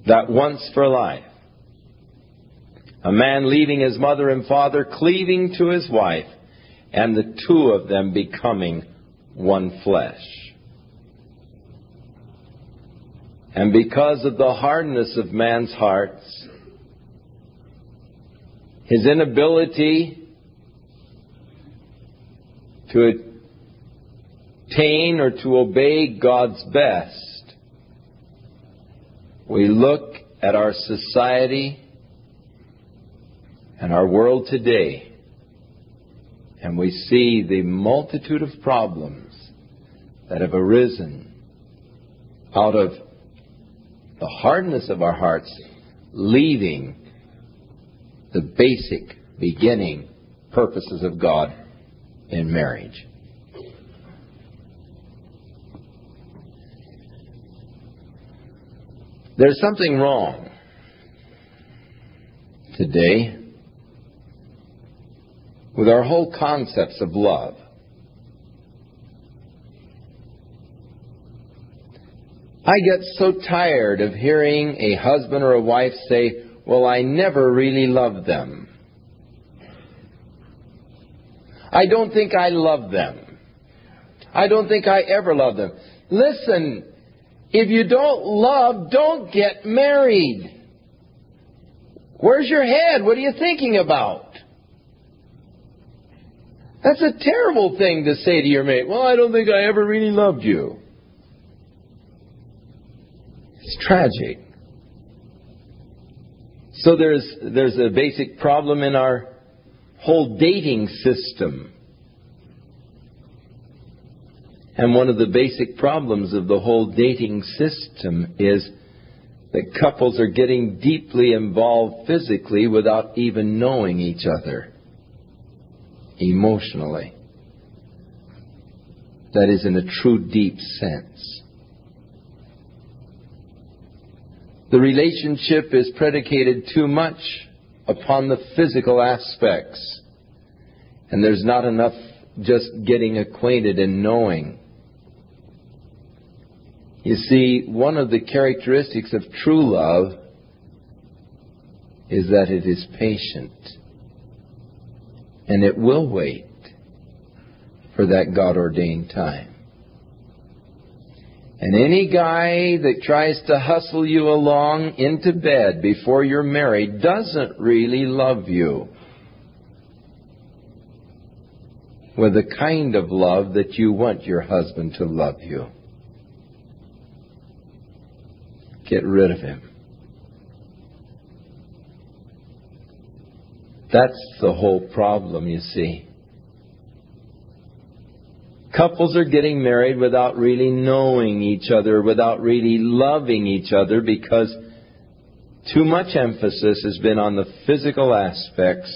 That once for life. A man leaving his mother and father, cleaving to his wife, and the two of them becoming one flesh. And because of the hardness of man's hearts, his inability to attain or to obey God's best, we look at our society and our world today, and we see the multitude of problems that have arisen out of the hardness of our hearts leading the basic beginning purposes of God in marriage. There's something wrong today with our whole concepts of love. I get so tired of hearing a husband or a wife say, well, I never really loved them. I don't think I love them. I don't think I ever loved them. Listen, if you don't love, don't get married. Where's your head? What are you thinking about? That's a terrible thing to say to your mate. Well, I don't think I ever really loved you. It's tragic. So there's, there's a basic problem in our whole dating system. And one of the basic problems of the whole dating system is that couples are getting deeply involved physically without even knowing each other emotionally. That is in a true deep sense. The relationship is predicated too much upon the physical aspects, and there's not enough just getting acquainted and knowing. You see, one of the characteristics of true love is that it is patient and it will wait for that God ordained time. And any guy that tries to hustle you along into bed before you're married doesn't really love you with the kind of love that you want your husband to love you. Get rid of him. That's the whole problem, you see. Couples are getting married without really knowing each other, without really loving each other, because too much emphasis has been on the physical aspects,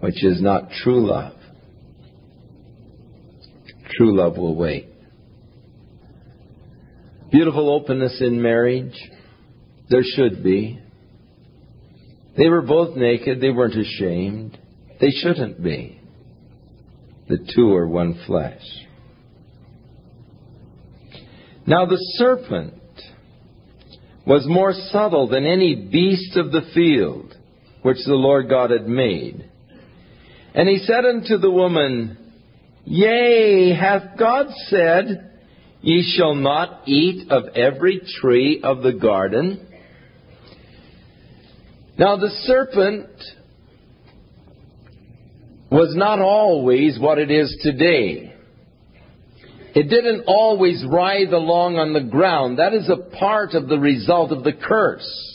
which is not true love. True love will wait. Beautiful openness in marriage. There should be. They were both naked. They weren't ashamed. They shouldn't be. The two are one flesh. Now the serpent was more subtle than any beast of the field which the Lord God had made. And he said unto the woman, Yea, hath God said, Ye shall not eat of every tree of the garden? Now the serpent was not always what it is today. It didn't always writhe along on the ground. That is a part of the result of the curse.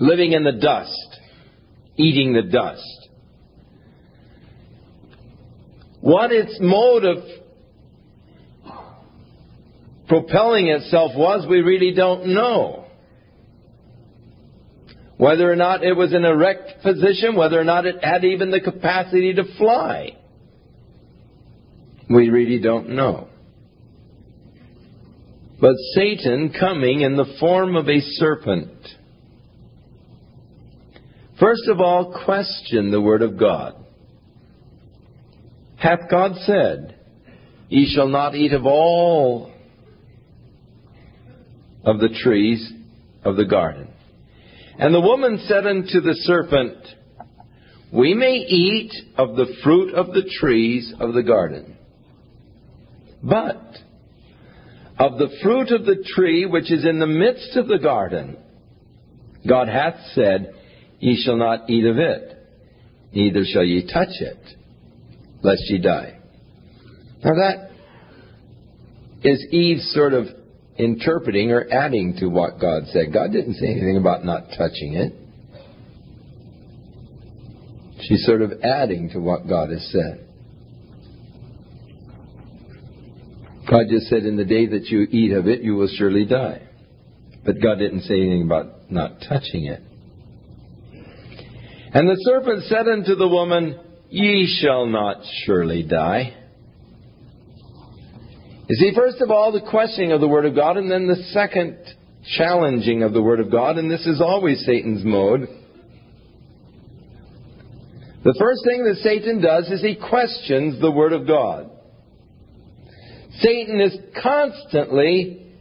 Living in the dust, eating the dust. What its mode of propelling itself was, we really don't know whether or not it was in erect position, whether or not it had even the capacity to fly. We really don't know. But Satan coming in the form of a serpent. First of all, question the Word of God. Hath God said, Ye shall not eat of all of the trees of the garden? And the woman said unto the serpent, We may eat of the fruit of the trees of the garden. But of the fruit of the tree which is in the midst of the garden, God hath said, Ye shall not eat of it, neither shall ye touch it, lest ye die. Now that is Eve's sort of interpreting or adding to what God said. God didn't say anything about not touching it. She's sort of adding to what God has said. God just said, In the day that you eat of it, you will surely die. But God didn't say anything about not touching it. And the serpent said unto the woman, Ye shall not surely die. You see, first of all, the questioning of the Word of God, and then the second challenging of the Word of God, and this is always Satan's mode. The first thing that Satan does is he questions the Word of God. Satan is constantly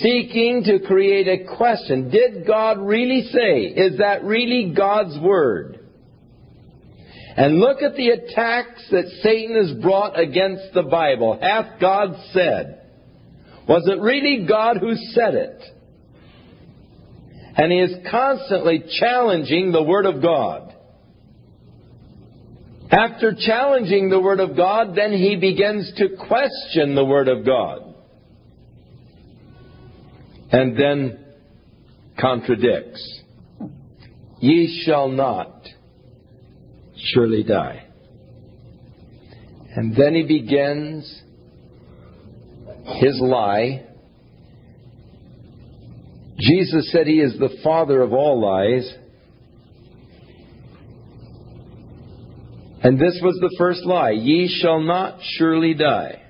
seeking to create a question. Did God really say? Is that really God's Word? And look at the attacks that Satan has brought against the Bible. Hath God said? Was it really God who said it? And he is constantly challenging the Word of God. After challenging the Word of God, then he begins to question the Word of God. And then contradicts. Ye shall not surely die. And then he begins his lie. Jesus said he is the father of all lies. And this was the first lie Ye shall not surely die.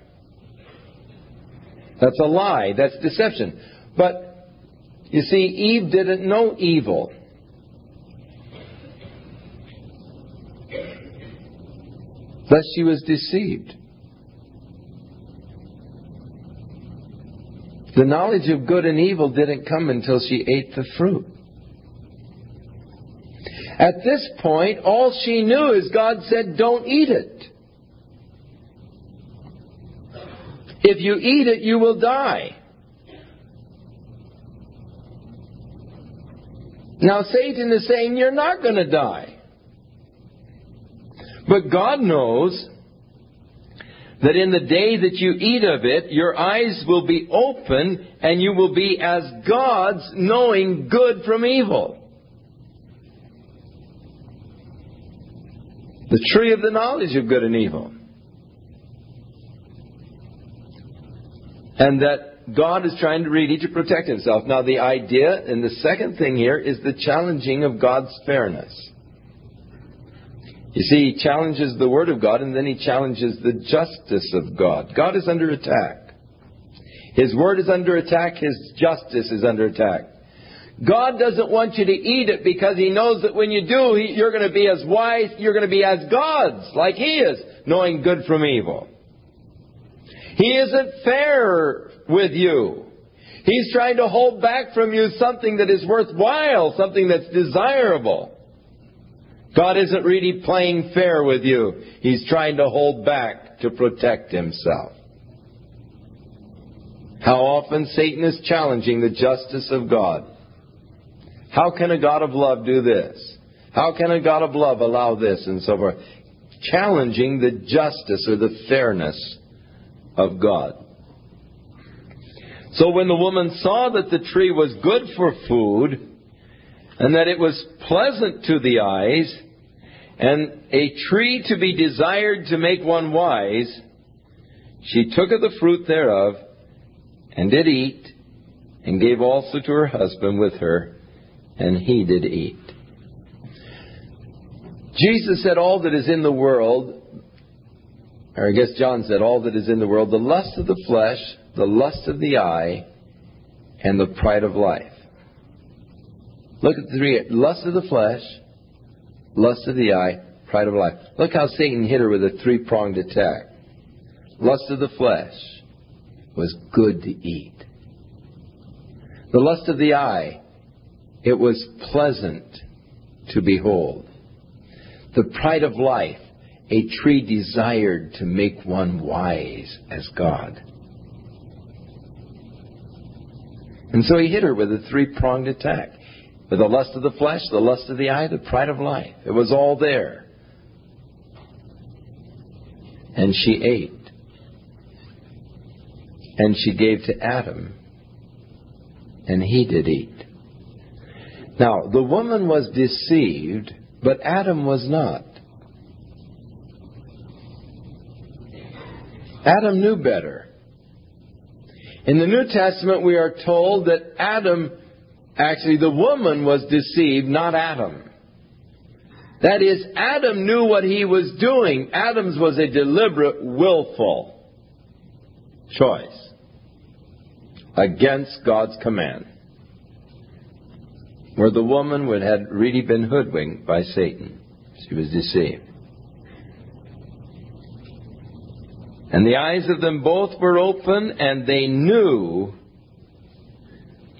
That's a lie. That's deception. But you see, Eve didn't know evil. lest she was deceived. The knowledge of good and evil didn't come until she ate the fruit. At this point, all she knew is God said, Don't eat it. If you eat it, you will die. Now, Satan is saying, You're not going to die. But God knows that in the day that you eat of it, your eyes will be open and you will be as gods, knowing good from evil. The tree of the knowledge of good and evil. And that God is trying to really to protect himself. Now, the idea, and the second thing here, is the challenging of God's fairness. You see, he challenges the Word of God and then he challenges the justice of God. God is under attack. His Word is under attack. His justice is under attack. God doesn't want you to eat it because he knows that when you do, you're going to be as wise, you're going to be as gods, like he is, knowing good from evil. He isn't fair with you. He's trying to hold back from you something that is worthwhile, something that's desirable. God isn't really playing fair with you. He's trying to hold back to protect himself. How often Satan is challenging the justice of God. How can a God of love do this? How can a God of love allow this and so forth? Challenging the justice or the fairness of God. So when the woman saw that the tree was good for food, and that it was pleasant to the eyes, and a tree to be desired to make one wise, she took of the fruit thereof, and did eat, and gave also to her husband with her, and he did eat. Jesus said, All that is in the world, or I guess John said, All that is in the world, the lust of the flesh, the lust of the eye, and the pride of life. Look at the three lust of the flesh, lust of the eye, pride of life. Look how Satan hit her with a three pronged attack. Lust of the flesh was good to eat. The lust of the eye, it was pleasant to behold. The pride of life, a tree desired to make one wise as God. And so he hit her with a three pronged attack the lust of the flesh, the lust of the eye, the pride of life. It was all there. And she ate. And she gave to Adam. And he did eat. Now, the woman was deceived, but Adam was not. Adam knew better. In the New Testament, we are told that Adam Actually, the woman was deceived, not Adam. That is, Adam knew what he was doing. Adam's was a deliberate, willful choice against God's command, where the woman would had really been hoodwinked by Satan. She was deceived. And the eyes of them both were open, and they knew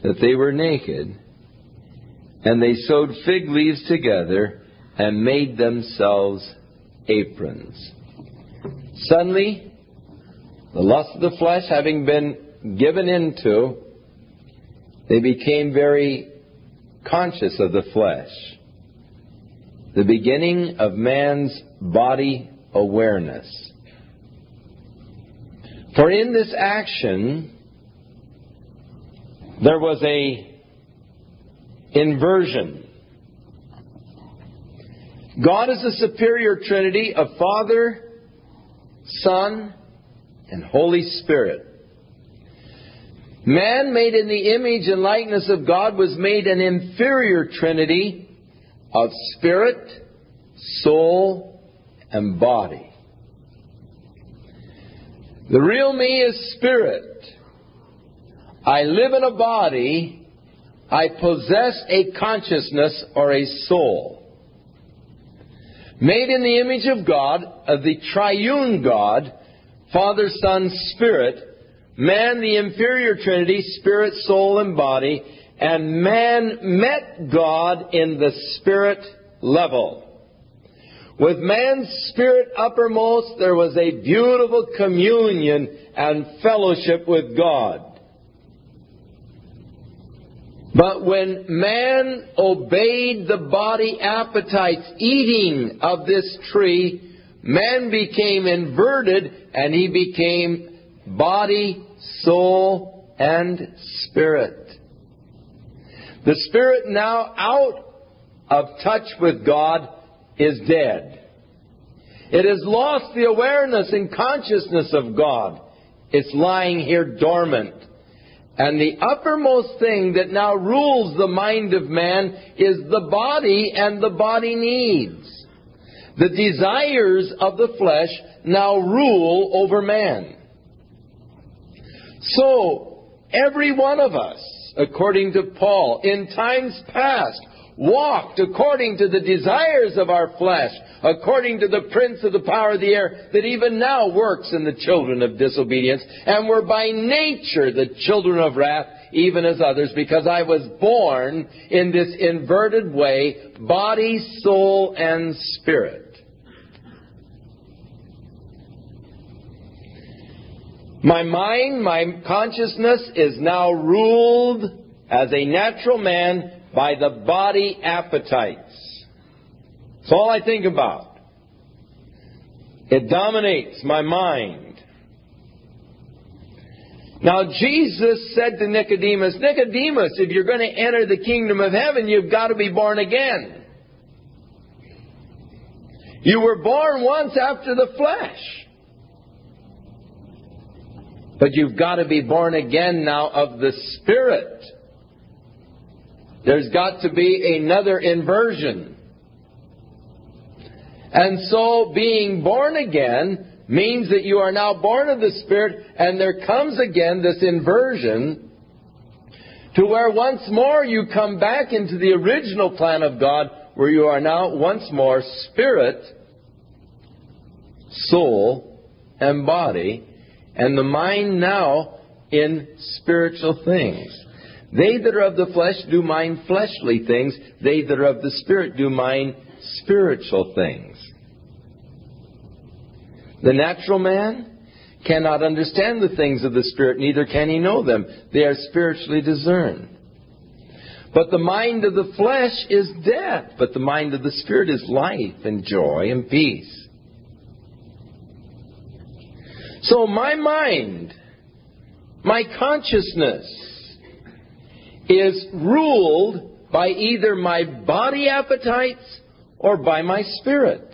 that they were naked, and they sewed fig leaves together and made themselves aprons. Suddenly, the lust of the flesh having been given into, they became very conscious of the flesh. The beginning of man's body awareness. For in this action, there was a inversion. God is the superior trinity of Father, Son, and Holy Spirit. Man made in the image and likeness of God was made an inferior trinity of spirit, soul, and body. The real me is spirit. I live in a body, I possess a consciousness or a soul. Made in the image of God, of the triune God, Father, Son, Spirit, man the inferior trinity, spirit, soul, and body, and man met God in the spirit level. With man's spirit uppermost, there was a beautiful communion and fellowship with God. But when man obeyed the body appetites, eating of this tree, man became inverted and he became body, soul, and spirit. The spirit now out of touch with God is dead. It has lost the awareness and consciousness of God. It's lying here dormant. And the uppermost thing that now rules the mind of man is the body and the body needs. The desires of the flesh now rule over man. So, every one of us, according to Paul, in times past walked according to the desires of our flesh, according to the prince of the power of the air that even now works in the children of disobedience, and were by nature the children of wrath, even as others, because I was born in this inverted way, body, soul, and spirit. My mind, my consciousness is now ruled as a natural man by the body appetites. It's all I think about. It dominates my mind. Now, Jesus said to Nicodemus, Nicodemus, if you're going to enter the kingdom of heaven, you've got to be born again. You were born once after the flesh. But you've got to be born again now of the Spirit. There's got to be another inversion. And so being born again means that you are now born of the Spirit, and there comes again this inversion to where once more you come back into the original plan of God, where you are now once more spirit, soul, and body, and the mind now in spiritual things. They that are of the flesh do mind fleshly things, they that are of the Spirit do mind spiritual things. The natural man cannot understand the things of the Spirit, neither can he know them. They are spiritually discerned. But the mind of the flesh is death, but the mind of the Spirit is life and joy and peace. So my mind, my consciousness, is ruled by either my body appetites or by my spirit.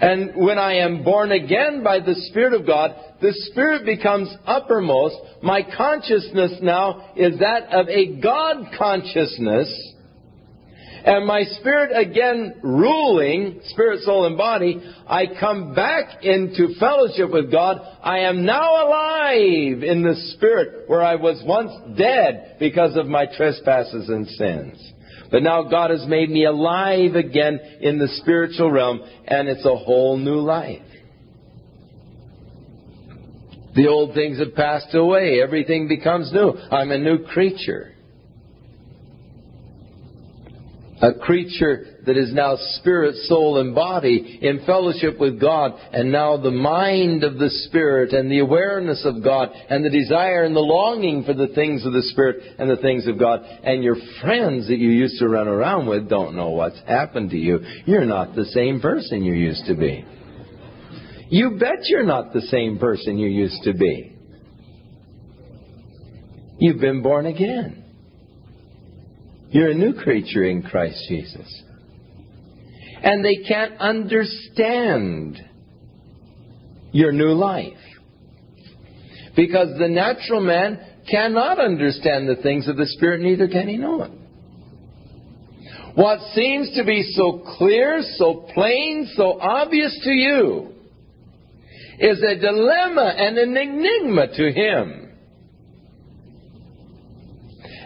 And when I am born again by the Spirit of God, the Spirit becomes uppermost. My consciousness now is that of a God consciousness and my spirit again ruling, spirit, soul, and body, I come back into fellowship with God. I am now alive in the spirit where I was once dead because of my trespasses and sins. But now God has made me alive again in the spiritual realm, and it's a whole new life. The old things have passed away. Everything becomes new. I'm a new creature a creature that is now spirit, soul, and body in fellowship with God, and now the mind of the Spirit and the awareness of God and the desire and the longing for the things of the Spirit and the things of God. And your friends that you used to run around with don't know what's happened to you. You're not the same person you used to be. You bet you're not the same person you used to be. You've been born again. You're a new creature in Christ Jesus. And they can't understand your new life. Because the natural man cannot understand the things of the Spirit, neither can he know it. What seems to be so clear, so plain, so obvious to you is a dilemma and an enigma to him.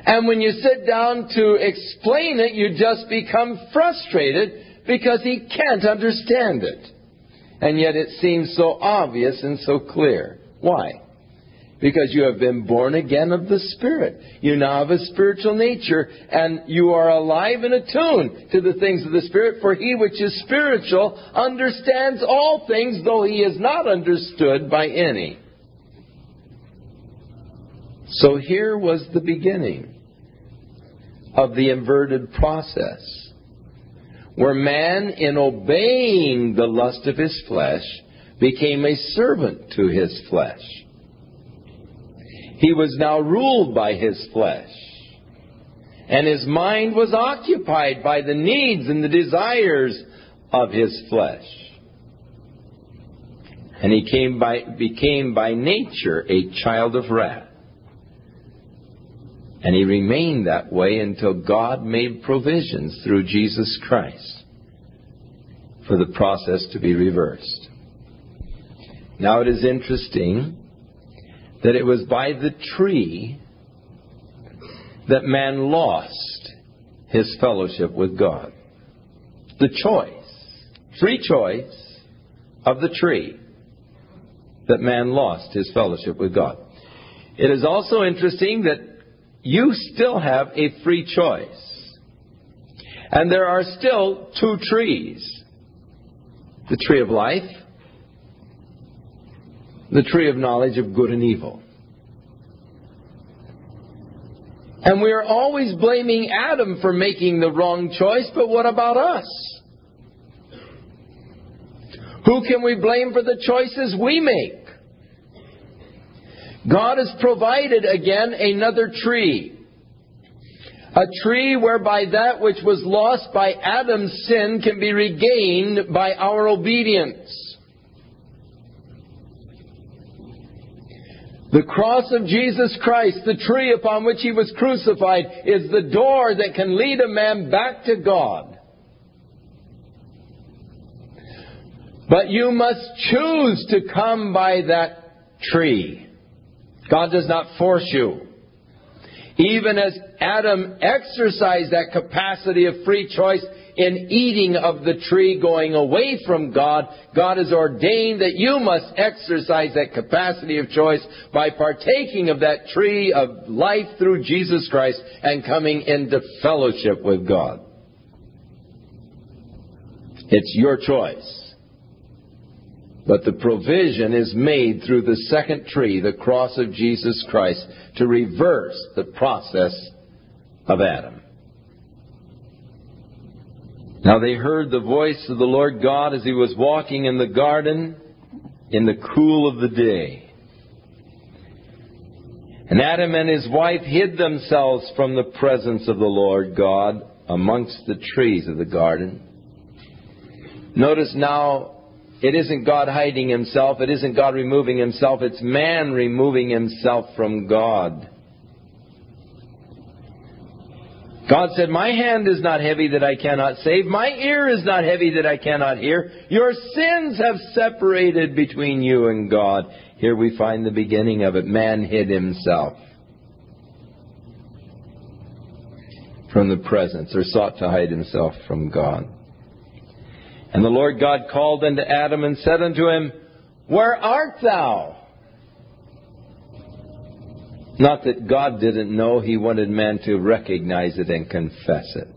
And when you sit down to explain it, you just become frustrated because he can't understand it. And yet it seems so obvious and so clear. Why? Because you have been born again of the Spirit. You now have a spiritual nature, and you are alive and attuned to the things of the Spirit, for he which is spiritual understands all things, though he is not understood by any. So here was the beginning of the inverted process where man, in obeying the lust of his flesh, became a servant to his flesh. He was now ruled by his flesh. And his mind was occupied by the needs and the desires of his flesh. And he by, became by nature a child of wrath. And he remained that way until God made provisions through Jesus Christ for the process to be reversed. Now it is interesting that it was by the tree that man lost his fellowship with God. The choice, free choice of the tree that man lost his fellowship with God. It is also interesting that you still have a free choice. And there are still two trees the tree of life, the tree of knowledge of good and evil. And we are always blaming Adam for making the wrong choice, but what about us? Who can we blame for the choices we make? God has provided again another tree. A tree whereby that which was lost by Adam's sin can be regained by our obedience. The cross of Jesus Christ, the tree upon which he was crucified, is the door that can lead a man back to God. But you must choose to come by that tree. God does not force you. Even as Adam exercised that capacity of free choice in eating of the tree going away from God, God has ordained that you must exercise that capacity of choice by partaking of that tree of life through Jesus Christ and coming into fellowship with God. It's your choice. But the provision is made through the second tree, the cross of Jesus Christ, to reverse the process of Adam. Now they heard the voice of the Lord God as he was walking in the garden in the cool of the day. And Adam and his wife hid themselves from the presence of the Lord God amongst the trees of the garden. Notice now it isn't God hiding himself. It isn't God removing himself. It's man removing himself from God. God said, My hand is not heavy that I cannot save. My ear is not heavy that I cannot hear. Your sins have separated between you and God. Here we find the beginning of it. Man hid himself from the presence or sought to hide himself from God. And the Lord God called unto Adam and said unto him, Where art thou? Not that God didn't know, he wanted man to recognize it and confess it.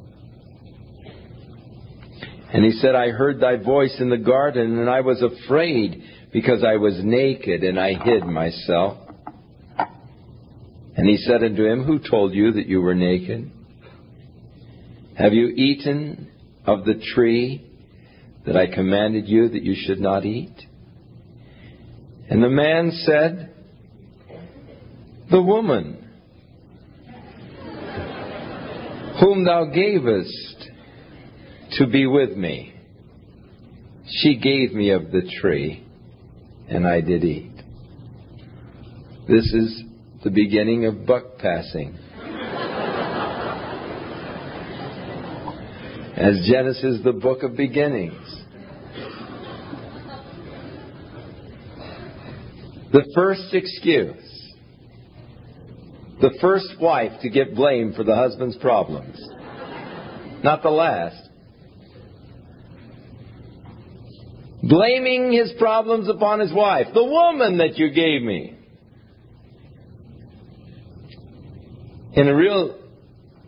And he said, I heard thy voice in the garden, and I was afraid because I was naked and I hid myself. And he said unto him, Who told you that you were naked? Have you eaten of the tree that I commanded you that you should not eat? And the man said, The woman whom thou gavest to be with me, she gave me of the tree, and I did eat. This is the beginning of buck passing. as Genesis, the book of beginnings. The first excuse, the first wife to get blamed for the husband's problems, not the last. Blaming his problems upon his wife, the woman that you gave me. In a real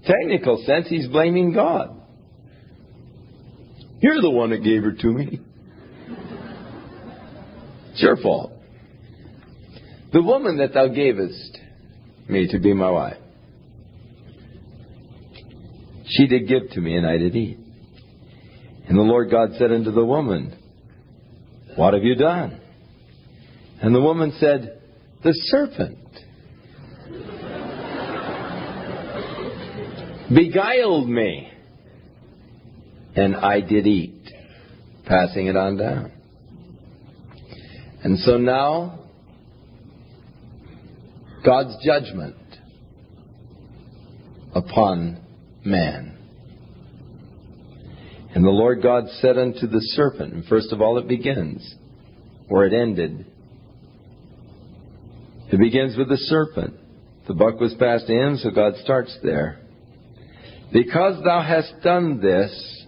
technical sense, he's blaming God. You're the one that gave her to me. It's your fault. The woman that thou gavest me to be my wife, she did give to me, and I did eat. And the Lord God said unto the woman, What have you done? And the woman said, The serpent beguiled me and I did eat, passing it on down. And so now, God's judgment upon man. And the Lord God said unto the serpent, and first of all it begins where it ended. It begins with the serpent. The buck was passed to him, so God starts there. Because thou hast done this,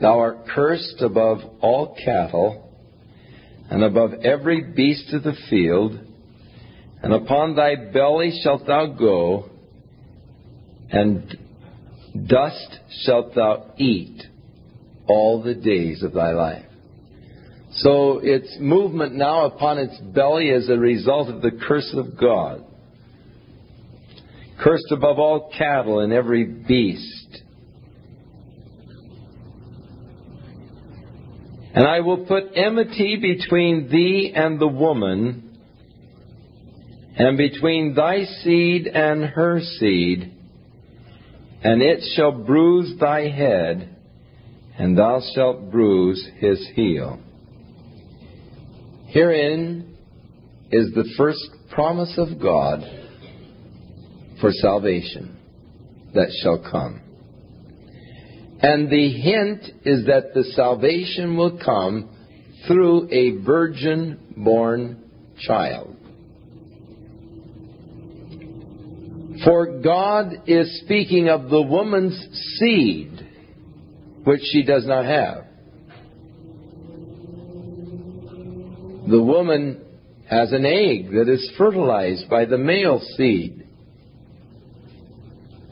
Thou art cursed above all cattle, and above every beast of the field, and upon thy belly shalt thou go, and dust shalt thou eat all the days of thy life. So its movement now upon its belly is a result of the curse of God. Cursed above all cattle and every beast And I will put enmity between thee and the woman, and between thy seed and her seed, and it shall bruise thy head, and thou shalt bruise his heel. Herein is the first promise of God for salvation that shall come. And the hint is that the salvation will come through a virgin born child. For God is speaking of the woman's seed, which she does not have. The woman has an egg that is fertilized by the male seed.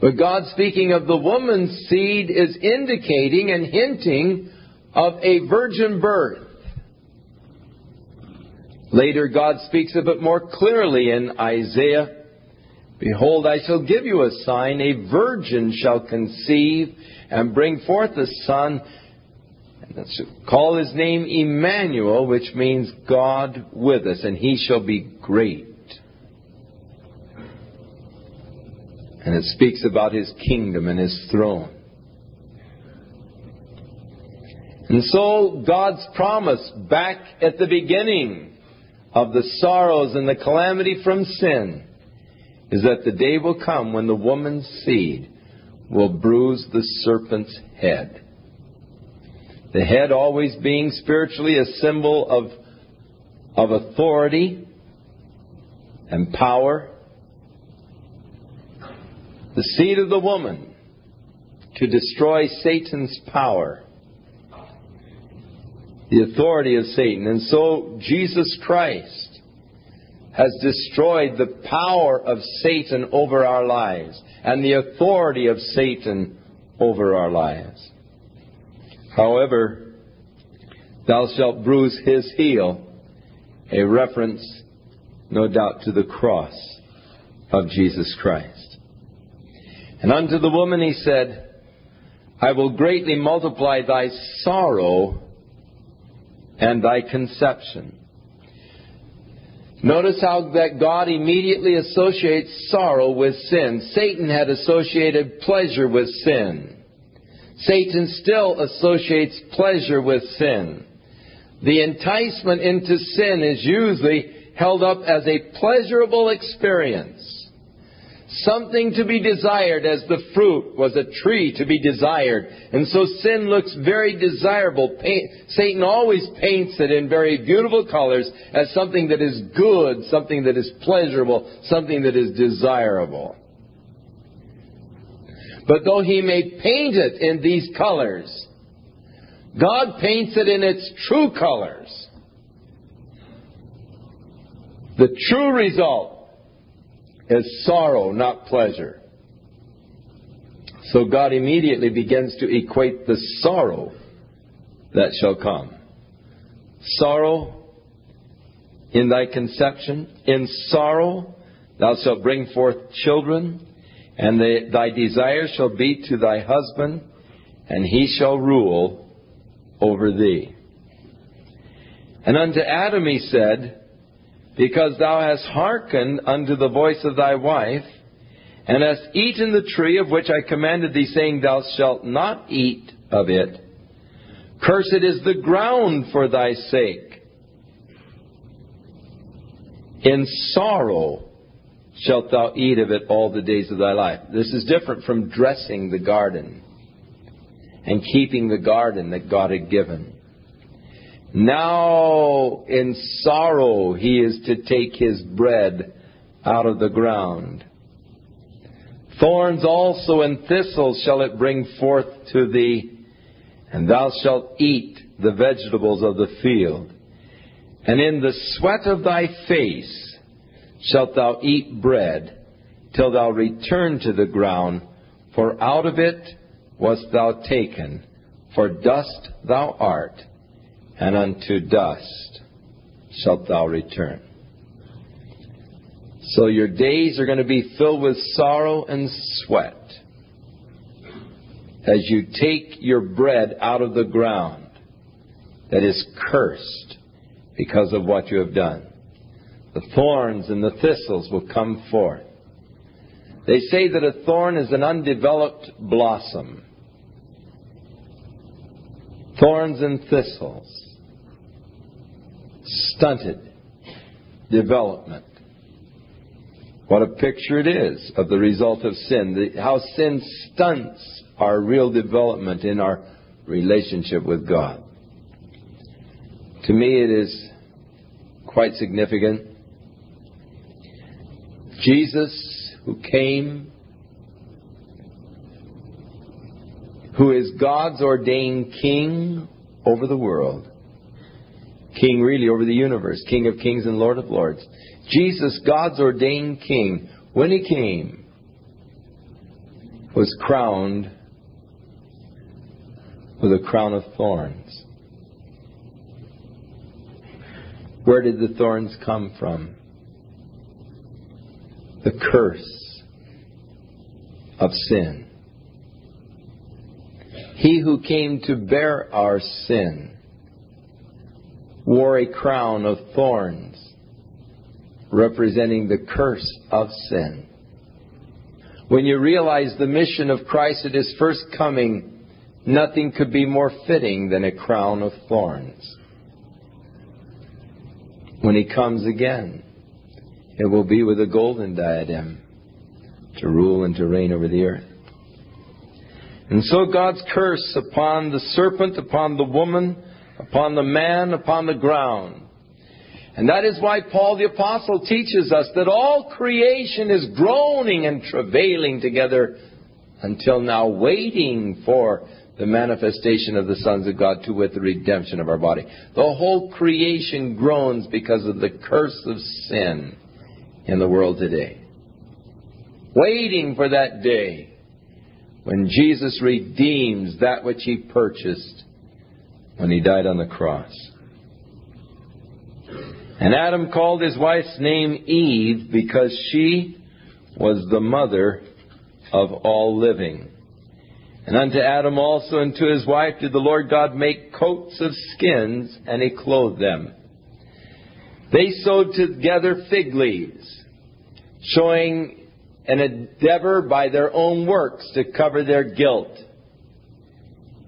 But God speaking of the woman's seed is indicating and hinting of a virgin birth. Later, God speaks of it more clearly in Isaiah. Behold, I shall give you a sign. A virgin shall conceive and bring forth a son, and call his name Emmanuel, which means God with us, and he shall be great. And it speaks about his kingdom and his throne. And so God's promise back at the beginning of the sorrows and the calamity from sin is that the day will come when the woman's seed will bruise the serpent's head. The head always being spiritually a symbol of, of authority and power the seed of the woman to destroy Satan's power, the authority of Satan. And so Jesus Christ has destroyed the power of Satan over our lives and the authority of Satan over our lives. However, thou shalt bruise his heel, a reference, no doubt, to the cross of Jesus Christ. And unto the woman he said, I will greatly multiply thy sorrow and thy conception. Notice how that God immediately associates sorrow with sin. Satan had associated pleasure with sin. Satan still associates pleasure with sin. The enticement into sin is usually held up as a pleasurable experience something to be desired as the fruit was a tree to be desired. And so sin looks very desirable. Paint, Satan always paints it in very beautiful colors as something that is good, something that is pleasurable, something that is desirable. But though he may paint it in these colors, God paints it in its true colors. The true result is sorrow, not pleasure. So God immediately begins to equate the sorrow that shall come. Sorrow in thy conception, in sorrow thou shalt bring forth children, and thy desire shall be to thy husband, and he shall rule over thee. And unto Adam he said, because thou hast hearkened unto the voice of thy wife, and hast eaten the tree of which I commanded thee, saying, Thou shalt not eat of it. Cursed is the ground for thy sake. In sorrow shalt thou eat of it all the days of thy life. This is different from dressing the garden and keeping the garden that God had given. Now in sorrow he is to take his bread out of the ground. Thorns also and thistles shall it bring forth to thee, and thou shalt eat the vegetables of the field. And in the sweat of thy face shalt thou eat bread, till thou return to the ground, for out of it wast thou taken, for dust thou art and unto dust shalt thou return. So your days are going to be filled with sorrow and sweat as you take your bread out of the ground that is cursed because of what you have done. The thorns and the thistles will come forth. They say that a thorn is an undeveloped blossom. Thorns and thistles stunted development. What a picture it is of the result of sin, how sin stunts our real development in our relationship with God. To me, it is quite significant. Jesus, who came, who is God's ordained king over the world, king really over the universe, King of kings and Lord of lords. Jesus, God's ordained king, when he came, was crowned with a crown of thorns. Where did the thorns come from? The curse of sin. He who came to bear our sin wore a crown of thorns, representing the curse of sin. When you realize the mission of Christ at his first coming, nothing could be more fitting than a crown of thorns. When he comes again, it will be with a golden diadem to rule and to reign over the earth. And so God's curse upon the serpent, upon the woman, upon the man, upon the ground. And that is why Paul the Apostle teaches us that all creation is groaning and travailing together until now, waiting for the manifestation of the sons of God to with the redemption of our body. The whole creation groans because of the curse of sin in the world today. Waiting for that day when Jesus redeems that which he purchased when he died on the cross. And Adam called his wife's name Eve because she was the mother of all living. And unto Adam also and to his wife did the Lord God make coats of skins, and he clothed them. They sewed together fig leaves, showing an endeavor by their own works to cover their guilt.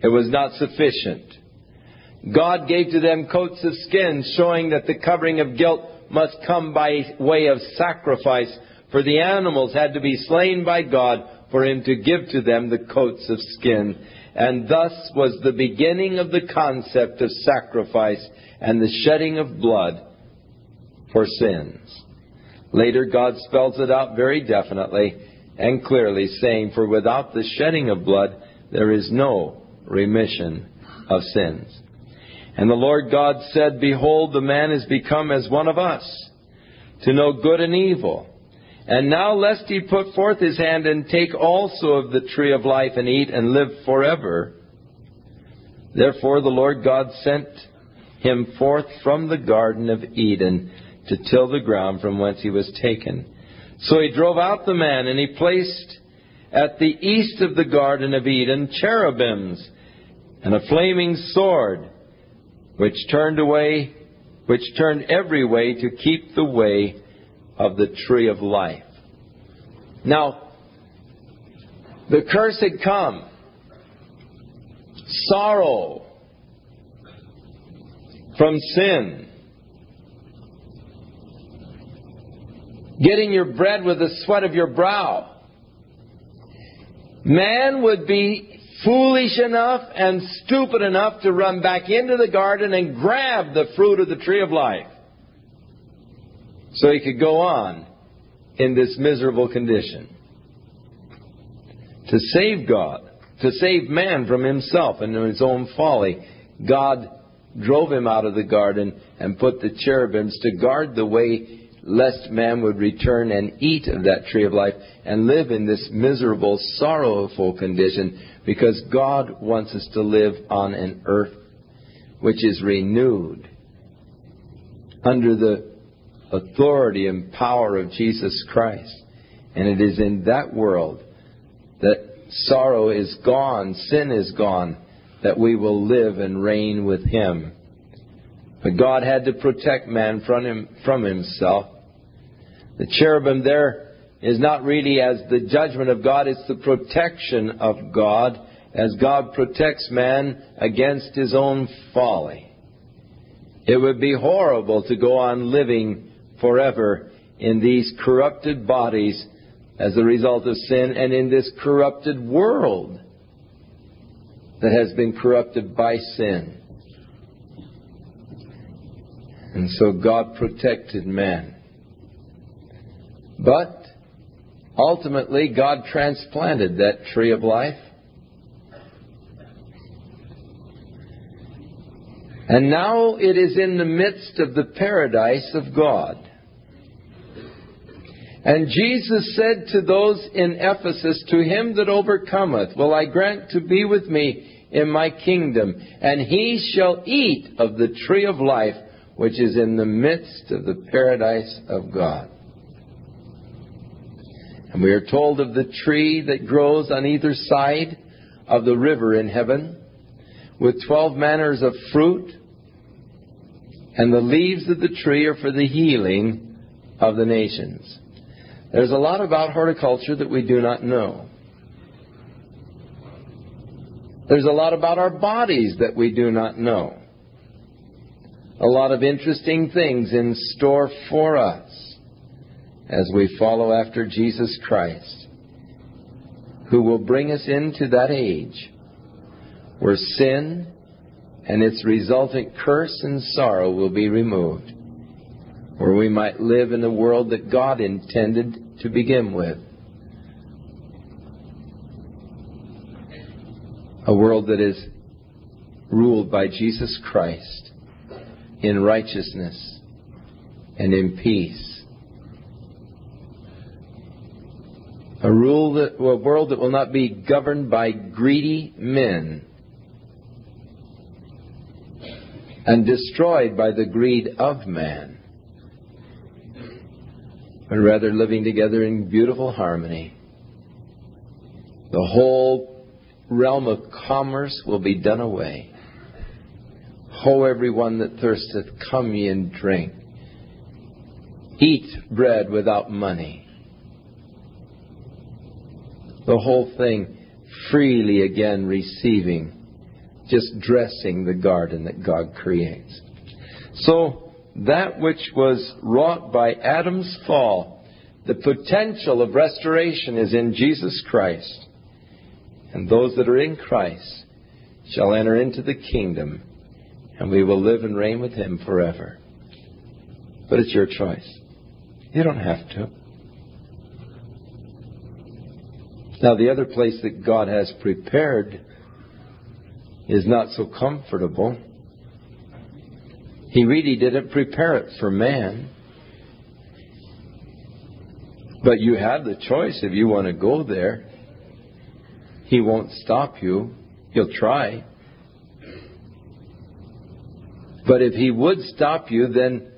It was not sufficient. God gave to them coats of skin, showing that the covering of guilt must come by way of sacrifice, for the animals had to be slain by God for him to give to them the coats of skin. And thus was the beginning of the concept of sacrifice and the shedding of blood for sins. Later, God spells it out very definitely and clearly, saying, For without the shedding of blood, there is no remission of sins. And the Lord God said, Behold, the man is become as one of us, to know good and evil. And now, lest he put forth his hand and take also of the tree of life and eat and live forever. Therefore, the Lord God sent him forth from the Garden of Eden to till the ground from whence he was taken. So he drove out the man, and he placed at the east of the Garden of Eden cherubims and a flaming sword which turned away, which turned every way to keep the way of the tree of life. Now, the curse had come. Sorrow from sin. Getting your bread with the sweat of your brow. Man would be foolish enough and stupid enough to run back into the garden and grab the fruit of the tree of life. So he could go on in this miserable condition. To save God, to save man from himself and his own folly, God drove him out of the garden and put the cherubims to guard the way lest man would return and eat of that tree of life and live in this miserable, sorrowful condition, because God wants us to live on an earth which is renewed under the authority and power of Jesus Christ. And it is in that world that sorrow is gone, sin is gone, that we will live and reign with Him. But God had to protect man from, him, from himself the cherubim there is not really as the judgment of God, it's the protection of God as God protects man against his own folly. It would be horrible to go on living forever in these corrupted bodies as a result of sin and in this corrupted world that has been corrupted by sin. And so God protected man. But ultimately, God transplanted that tree of life. And now it is in the midst of the paradise of God. And Jesus said to those in Ephesus, To him that overcometh will I grant to be with me in my kingdom, and he shall eat of the tree of life which is in the midst of the paradise of God. And we are told of the tree that grows on either side of the river in heaven, with twelve manners of fruit, and the leaves of the tree are for the healing of the nations. There's a lot about horticulture that we do not know. There's a lot about our bodies that we do not know. A lot of interesting things in store for us as we follow after Jesus Christ, who will bring us into that age where sin and its resultant curse and sorrow will be removed, where we might live in the world that God intended to begin with. A world that is ruled by Jesus Christ in righteousness and in peace a rule that, a world that will not be governed by greedy men and destroyed by the greed of man, but rather living together in beautiful harmony. The whole realm of commerce will be done away. Ho, everyone that thirsteth, come ye and drink. Eat bread without money the whole thing freely again receiving, just dressing the garden that God creates. So, that which was wrought by Adam's fall, the potential of restoration is in Jesus Christ. And those that are in Christ shall enter into the kingdom, and we will live and reign with him forever. But it's your choice. You don't have to. Now, the other place that God has prepared is not so comfortable. He really didn't prepare it for man. But you have the choice if you want to go there. He won't stop you, He'll try. But if He would stop you, then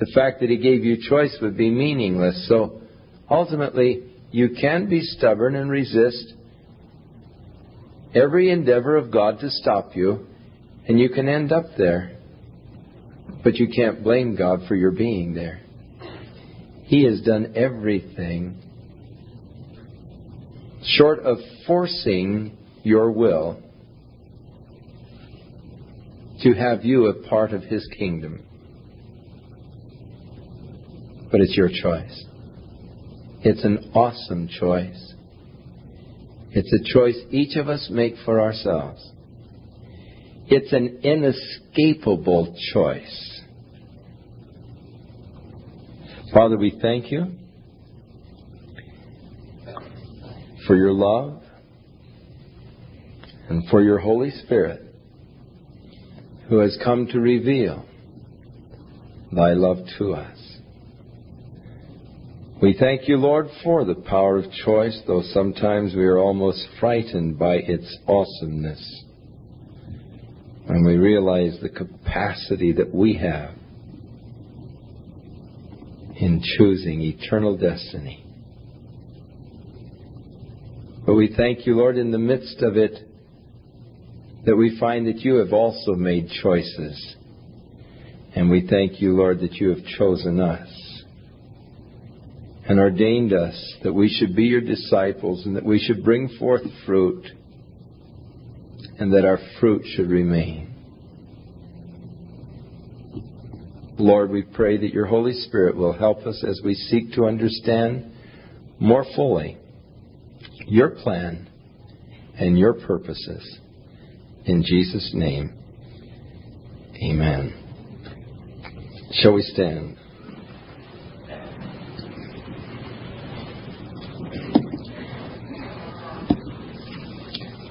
the fact that He gave you choice would be meaningless. So ultimately, you can be stubborn and resist every endeavor of God to stop you, and you can end up there. But you can't blame God for your being there. He has done everything short of forcing your will to have you a part of His kingdom. But it's your choice. It's an awesome choice. It's a choice each of us make for ourselves. It's an inescapable choice. Father, we thank you for your love and for your Holy Spirit who has come to reveal thy love to us. We thank you, Lord, for the power of choice, though sometimes we are almost frightened by its awesomeness. And we realize the capacity that we have in choosing eternal destiny. But we thank you, Lord, in the midst of it, that we find that you have also made choices. And we thank you, Lord, that you have chosen us and ordained us that we should be your disciples and that we should bring forth fruit and that our fruit should remain. Lord, we pray that your Holy Spirit will help us as we seek to understand more fully your plan and your purposes. In Jesus' name, amen. Shall we stand?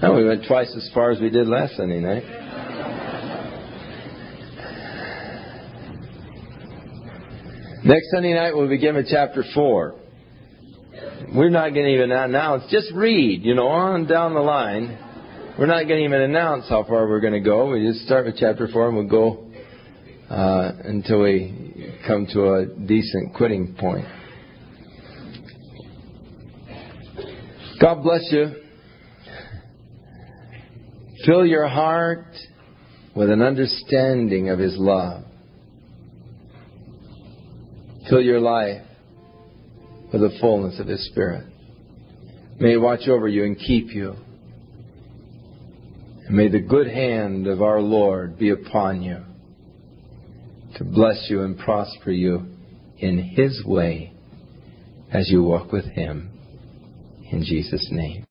we went twice as far as we did last Sunday night. Next Sunday night we'll begin with chapter 4. We're not going to even announce, just read, you know, on down the line. We're not going to even announce how far we're going to go. We just start with chapter 4 and we'll go uh, until we come to a decent quitting point. God bless you. Fill your heart with an understanding of His love. Fill your life with the fullness of His Spirit. May He watch over you and keep you. And may the good hand of our Lord be upon you to bless you and prosper you in His way as you walk with Him. In Jesus' name.